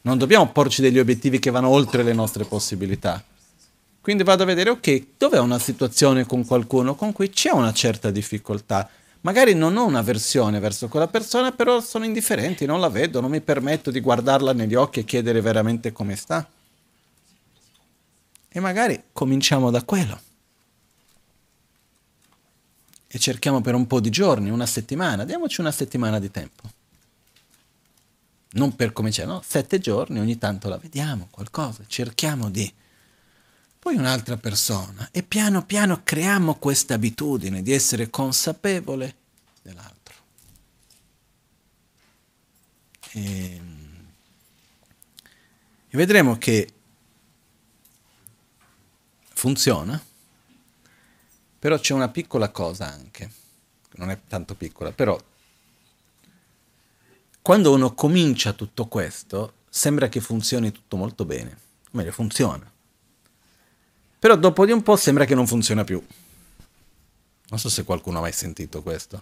Speaker 1: Non dobbiamo porci degli obiettivi che vanno oltre le nostre possibilità. Quindi vado a vedere, ok, dov'è una situazione con qualcuno con cui c'è una certa difficoltà. Magari non ho un'avversione verso quella persona, però sono indifferenti, non la vedo, non mi permetto di guardarla negli occhi e chiedere veramente come sta. E magari cominciamo da quello. E cerchiamo per un po' di giorni, una settimana, diamoci una settimana di tempo. Non per cominciare, no? Sette giorni, ogni tanto la vediamo, qualcosa, cerchiamo di poi un'altra persona e piano piano creiamo questa abitudine di essere consapevole dell'altro. E, e vedremo che funziona, però c'è una piccola cosa anche, non è tanto piccola, però quando uno comincia tutto questo sembra che funzioni tutto molto bene, o meglio funziona però dopo di un po' sembra che non funziona più. Non so se qualcuno ha mai sentito questo.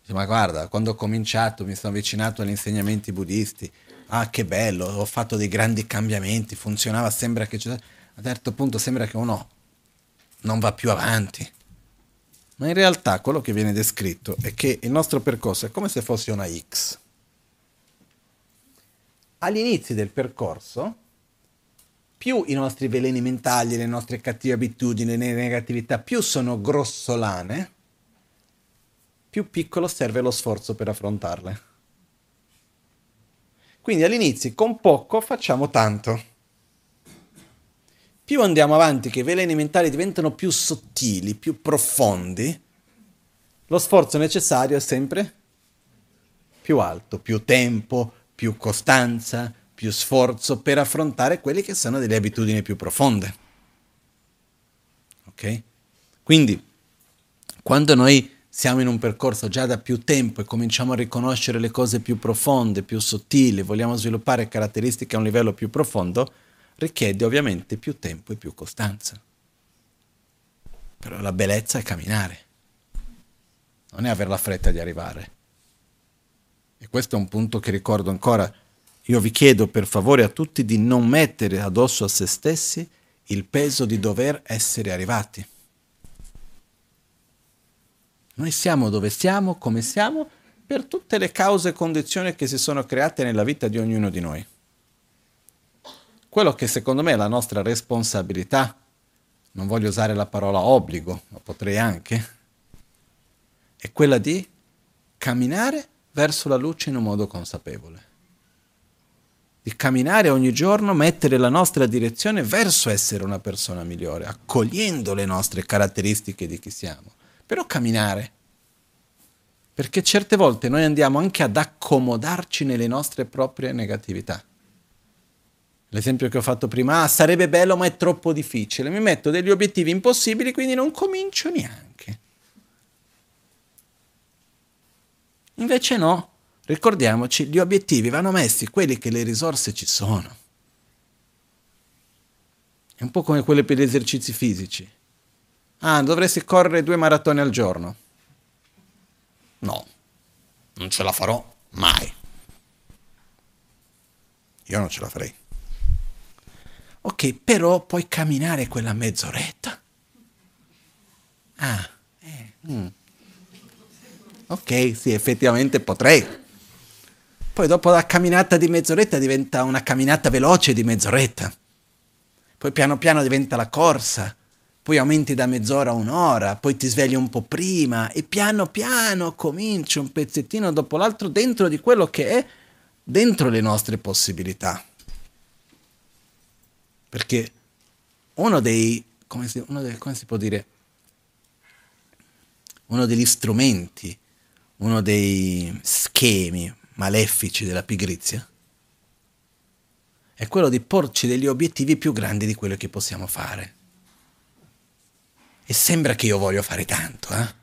Speaker 1: Dice, ma guarda, quando ho cominciato mi sono avvicinato agli insegnamenti buddisti. Ah, che bello, ho fatto dei grandi cambiamenti, funzionava, sembra che... A un certo punto sembra che uno non va più avanti. Ma in realtà quello che viene descritto è che il nostro percorso è come se fosse una X. Agli inizi del percorso più i nostri veleni mentali, le nostre cattive abitudini, le negatività, più sono grossolane, più piccolo serve lo sforzo per affrontarle. Quindi all'inizio con poco facciamo tanto. Più andiamo avanti che i veleni mentali diventano più sottili, più profondi, lo sforzo necessario è sempre più alto, più tempo, più costanza, più sforzo per affrontare quelle che sono delle abitudini più profonde. Ok? Quindi, quando noi siamo in un percorso già da più tempo e cominciamo a riconoscere le cose più profonde, più sottili, vogliamo sviluppare caratteristiche a un livello più profondo, richiede ovviamente più tempo e più costanza. Però la bellezza è camminare, non è avere la fretta di arrivare. E questo è un punto che ricordo ancora io vi chiedo per favore a tutti di non mettere addosso a se stessi il peso di dover essere arrivati. Noi siamo dove siamo, come siamo, per tutte le cause e condizioni che si sono create nella vita di ognuno di noi. Quello che secondo me è la nostra responsabilità, non voglio usare la parola obbligo, ma potrei anche, è quella di camminare verso la luce in un modo consapevole di camminare ogni giorno, mettere la nostra direzione verso essere una persona migliore, accogliendo le nostre caratteristiche di chi siamo. Però camminare. Perché certe volte noi andiamo anche ad accomodarci nelle nostre proprie negatività. L'esempio che ho fatto prima, ah, sarebbe bello ma è troppo difficile, mi metto degli obiettivi impossibili quindi non comincio neanche. Invece no, Ricordiamoci, gli obiettivi vanno messi quelli che le risorse ci sono. È un po' come quelle per gli esercizi fisici. Ah, dovresti correre due maratone al giorno. No, non ce la farò mai. Io non ce la farei. Ok, però puoi camminare quella mezz'oretta. Ah, eh, mm. ok, sì, effettivamente potrei. Poi dopo la camminata di mezz'oretta diventa una camminata veloce di mezz'oretta. Poi piano piano diventa la corsa. Poi aumenti da mezz'ora a un'ora, poi ti svegli un po' prima e piano piano cominci un pezzettino dopo l'altro dentro di quello che è dentro le nostre possibilità. Perché uno dei, come si, uno dei, come si può dire, uno degli strumenti, uno dei schemi malefici della pigrizia è quello di porci degli obiettivi più grandi di quello che possiamo fare. E sembra che io voglio fare tanto, eh?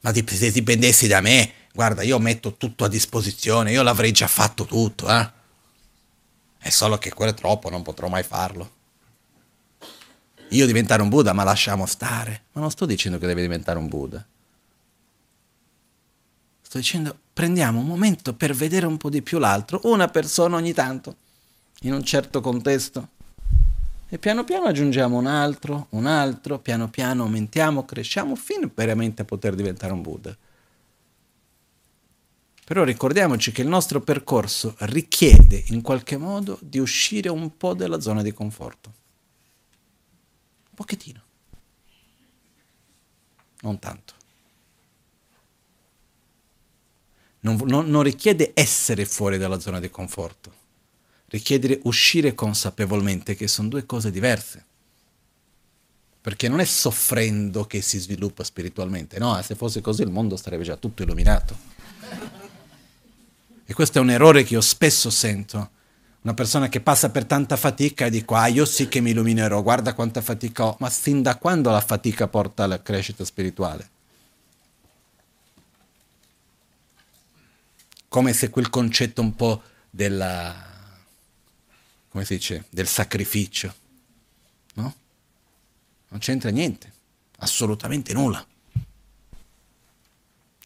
Speaker 1: Ma se dipendessi da me, guarda, io metto tutto a disposizione, io l'avrei già fatto tutto, eh? È solo che quello è troppo, non potrò mai farlo. Io diventare un Buddha, ma lasciamo stare. Ma non sto dicendo che devi diventare un Buddha. Sto dicendo, prendiamo un momento per vedere un po' di più l'altro, una persona ogni tanto, in un certo contesto. E piano piano aggiungiamo un altro, un altro, piano piano aumentiamo, cresciamo fino veramente a poter diventare un Buddha. Però ricordiamoci che il nostro percorso richiede in qualche modo di uscire un po' dalla zona di conforto. Un pochettino. Non tanto. Non, non, non richiede essere fuori dalla zona di conforto richiede uscire consapevolmente, che sono due cose diverse. Perché non è soffrendo che si sviluppa spiritualmente, no, se fosse così il mondo sarebbe già tutto illuminato. E questo è un errore che io spesso sento. Una persona che passa per tanta fatica e dico, ah, io sì che mi illuminerò, guarda quanta fatica ho. Ma sin da quando la fatica porta alla crescita spirituale? Come se quel concetto un po' della come si dice, del sacrificio. No? Non c'entra niente, assolutamente nulla.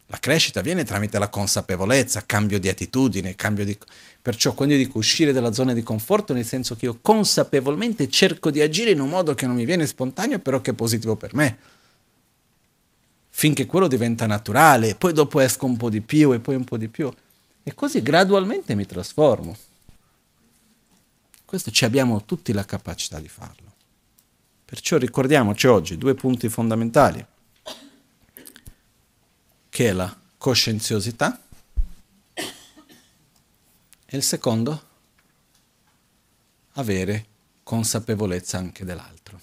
Speaker 1: La crescita avviene tramite la consapevolezza, cambio di attitudine, cambio di... Perciò quando io dico uscire dalla zona di conforto, nel senso che io consapevolmente cerco di agire in un modo che non mi viene spontaneo, però che è positivo per me. Finché quello diventa naturale, poi dopo esco un po' di più e poi un po' di più. E così gradualmente mi trasformo. Questo ci abbiamo tutti la capacità di farlo. Perciò ricordiamoci oggi due punti fondamentali, che è la coscienziosità e il secondo, avere consapevolezza anche dell'altro.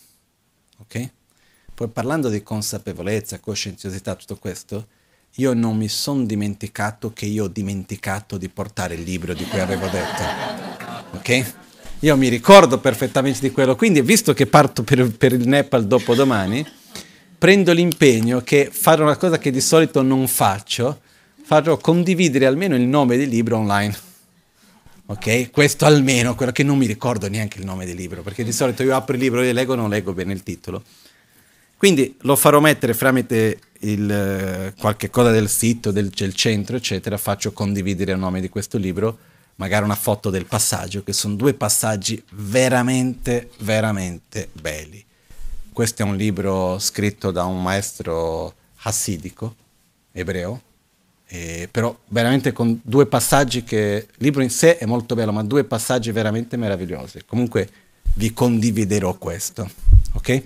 Speaker 1: Ok? Poi parlando di consapevolezza, coscienziosità, tutto questo, io non mi sono dimenticato che io ho dimenticato di portare il libro di cui avevo detto. Ok? Io mi ricordo perfettamente di quello, quindi visto che parto per, per il Nepal dopo domani, prendo l'impegno che fare una cosa che di solito non faccio, farò condividere almeno il nome del libro online. Ok? Questo almeno, quello che non mi ricordo neanche il nome del libro, perché di solito io apro il libro e leggo non leggo bene il titolo. Quindi lo farò mettere tramite il, qualche cosa del sito, del, del centro, eccetera, faccio condividere il nome di questo libro magari una foto del passaggio, che sono due passaggi veramente, veramente belli. Questo è un libro scritto da un maestro hassidico, ebreo, eh, però veramente con due passaggi che il libro in sé è molto bello, ma due passaggi veramente meravigliosi. Comunque vi condividerò questo, ok?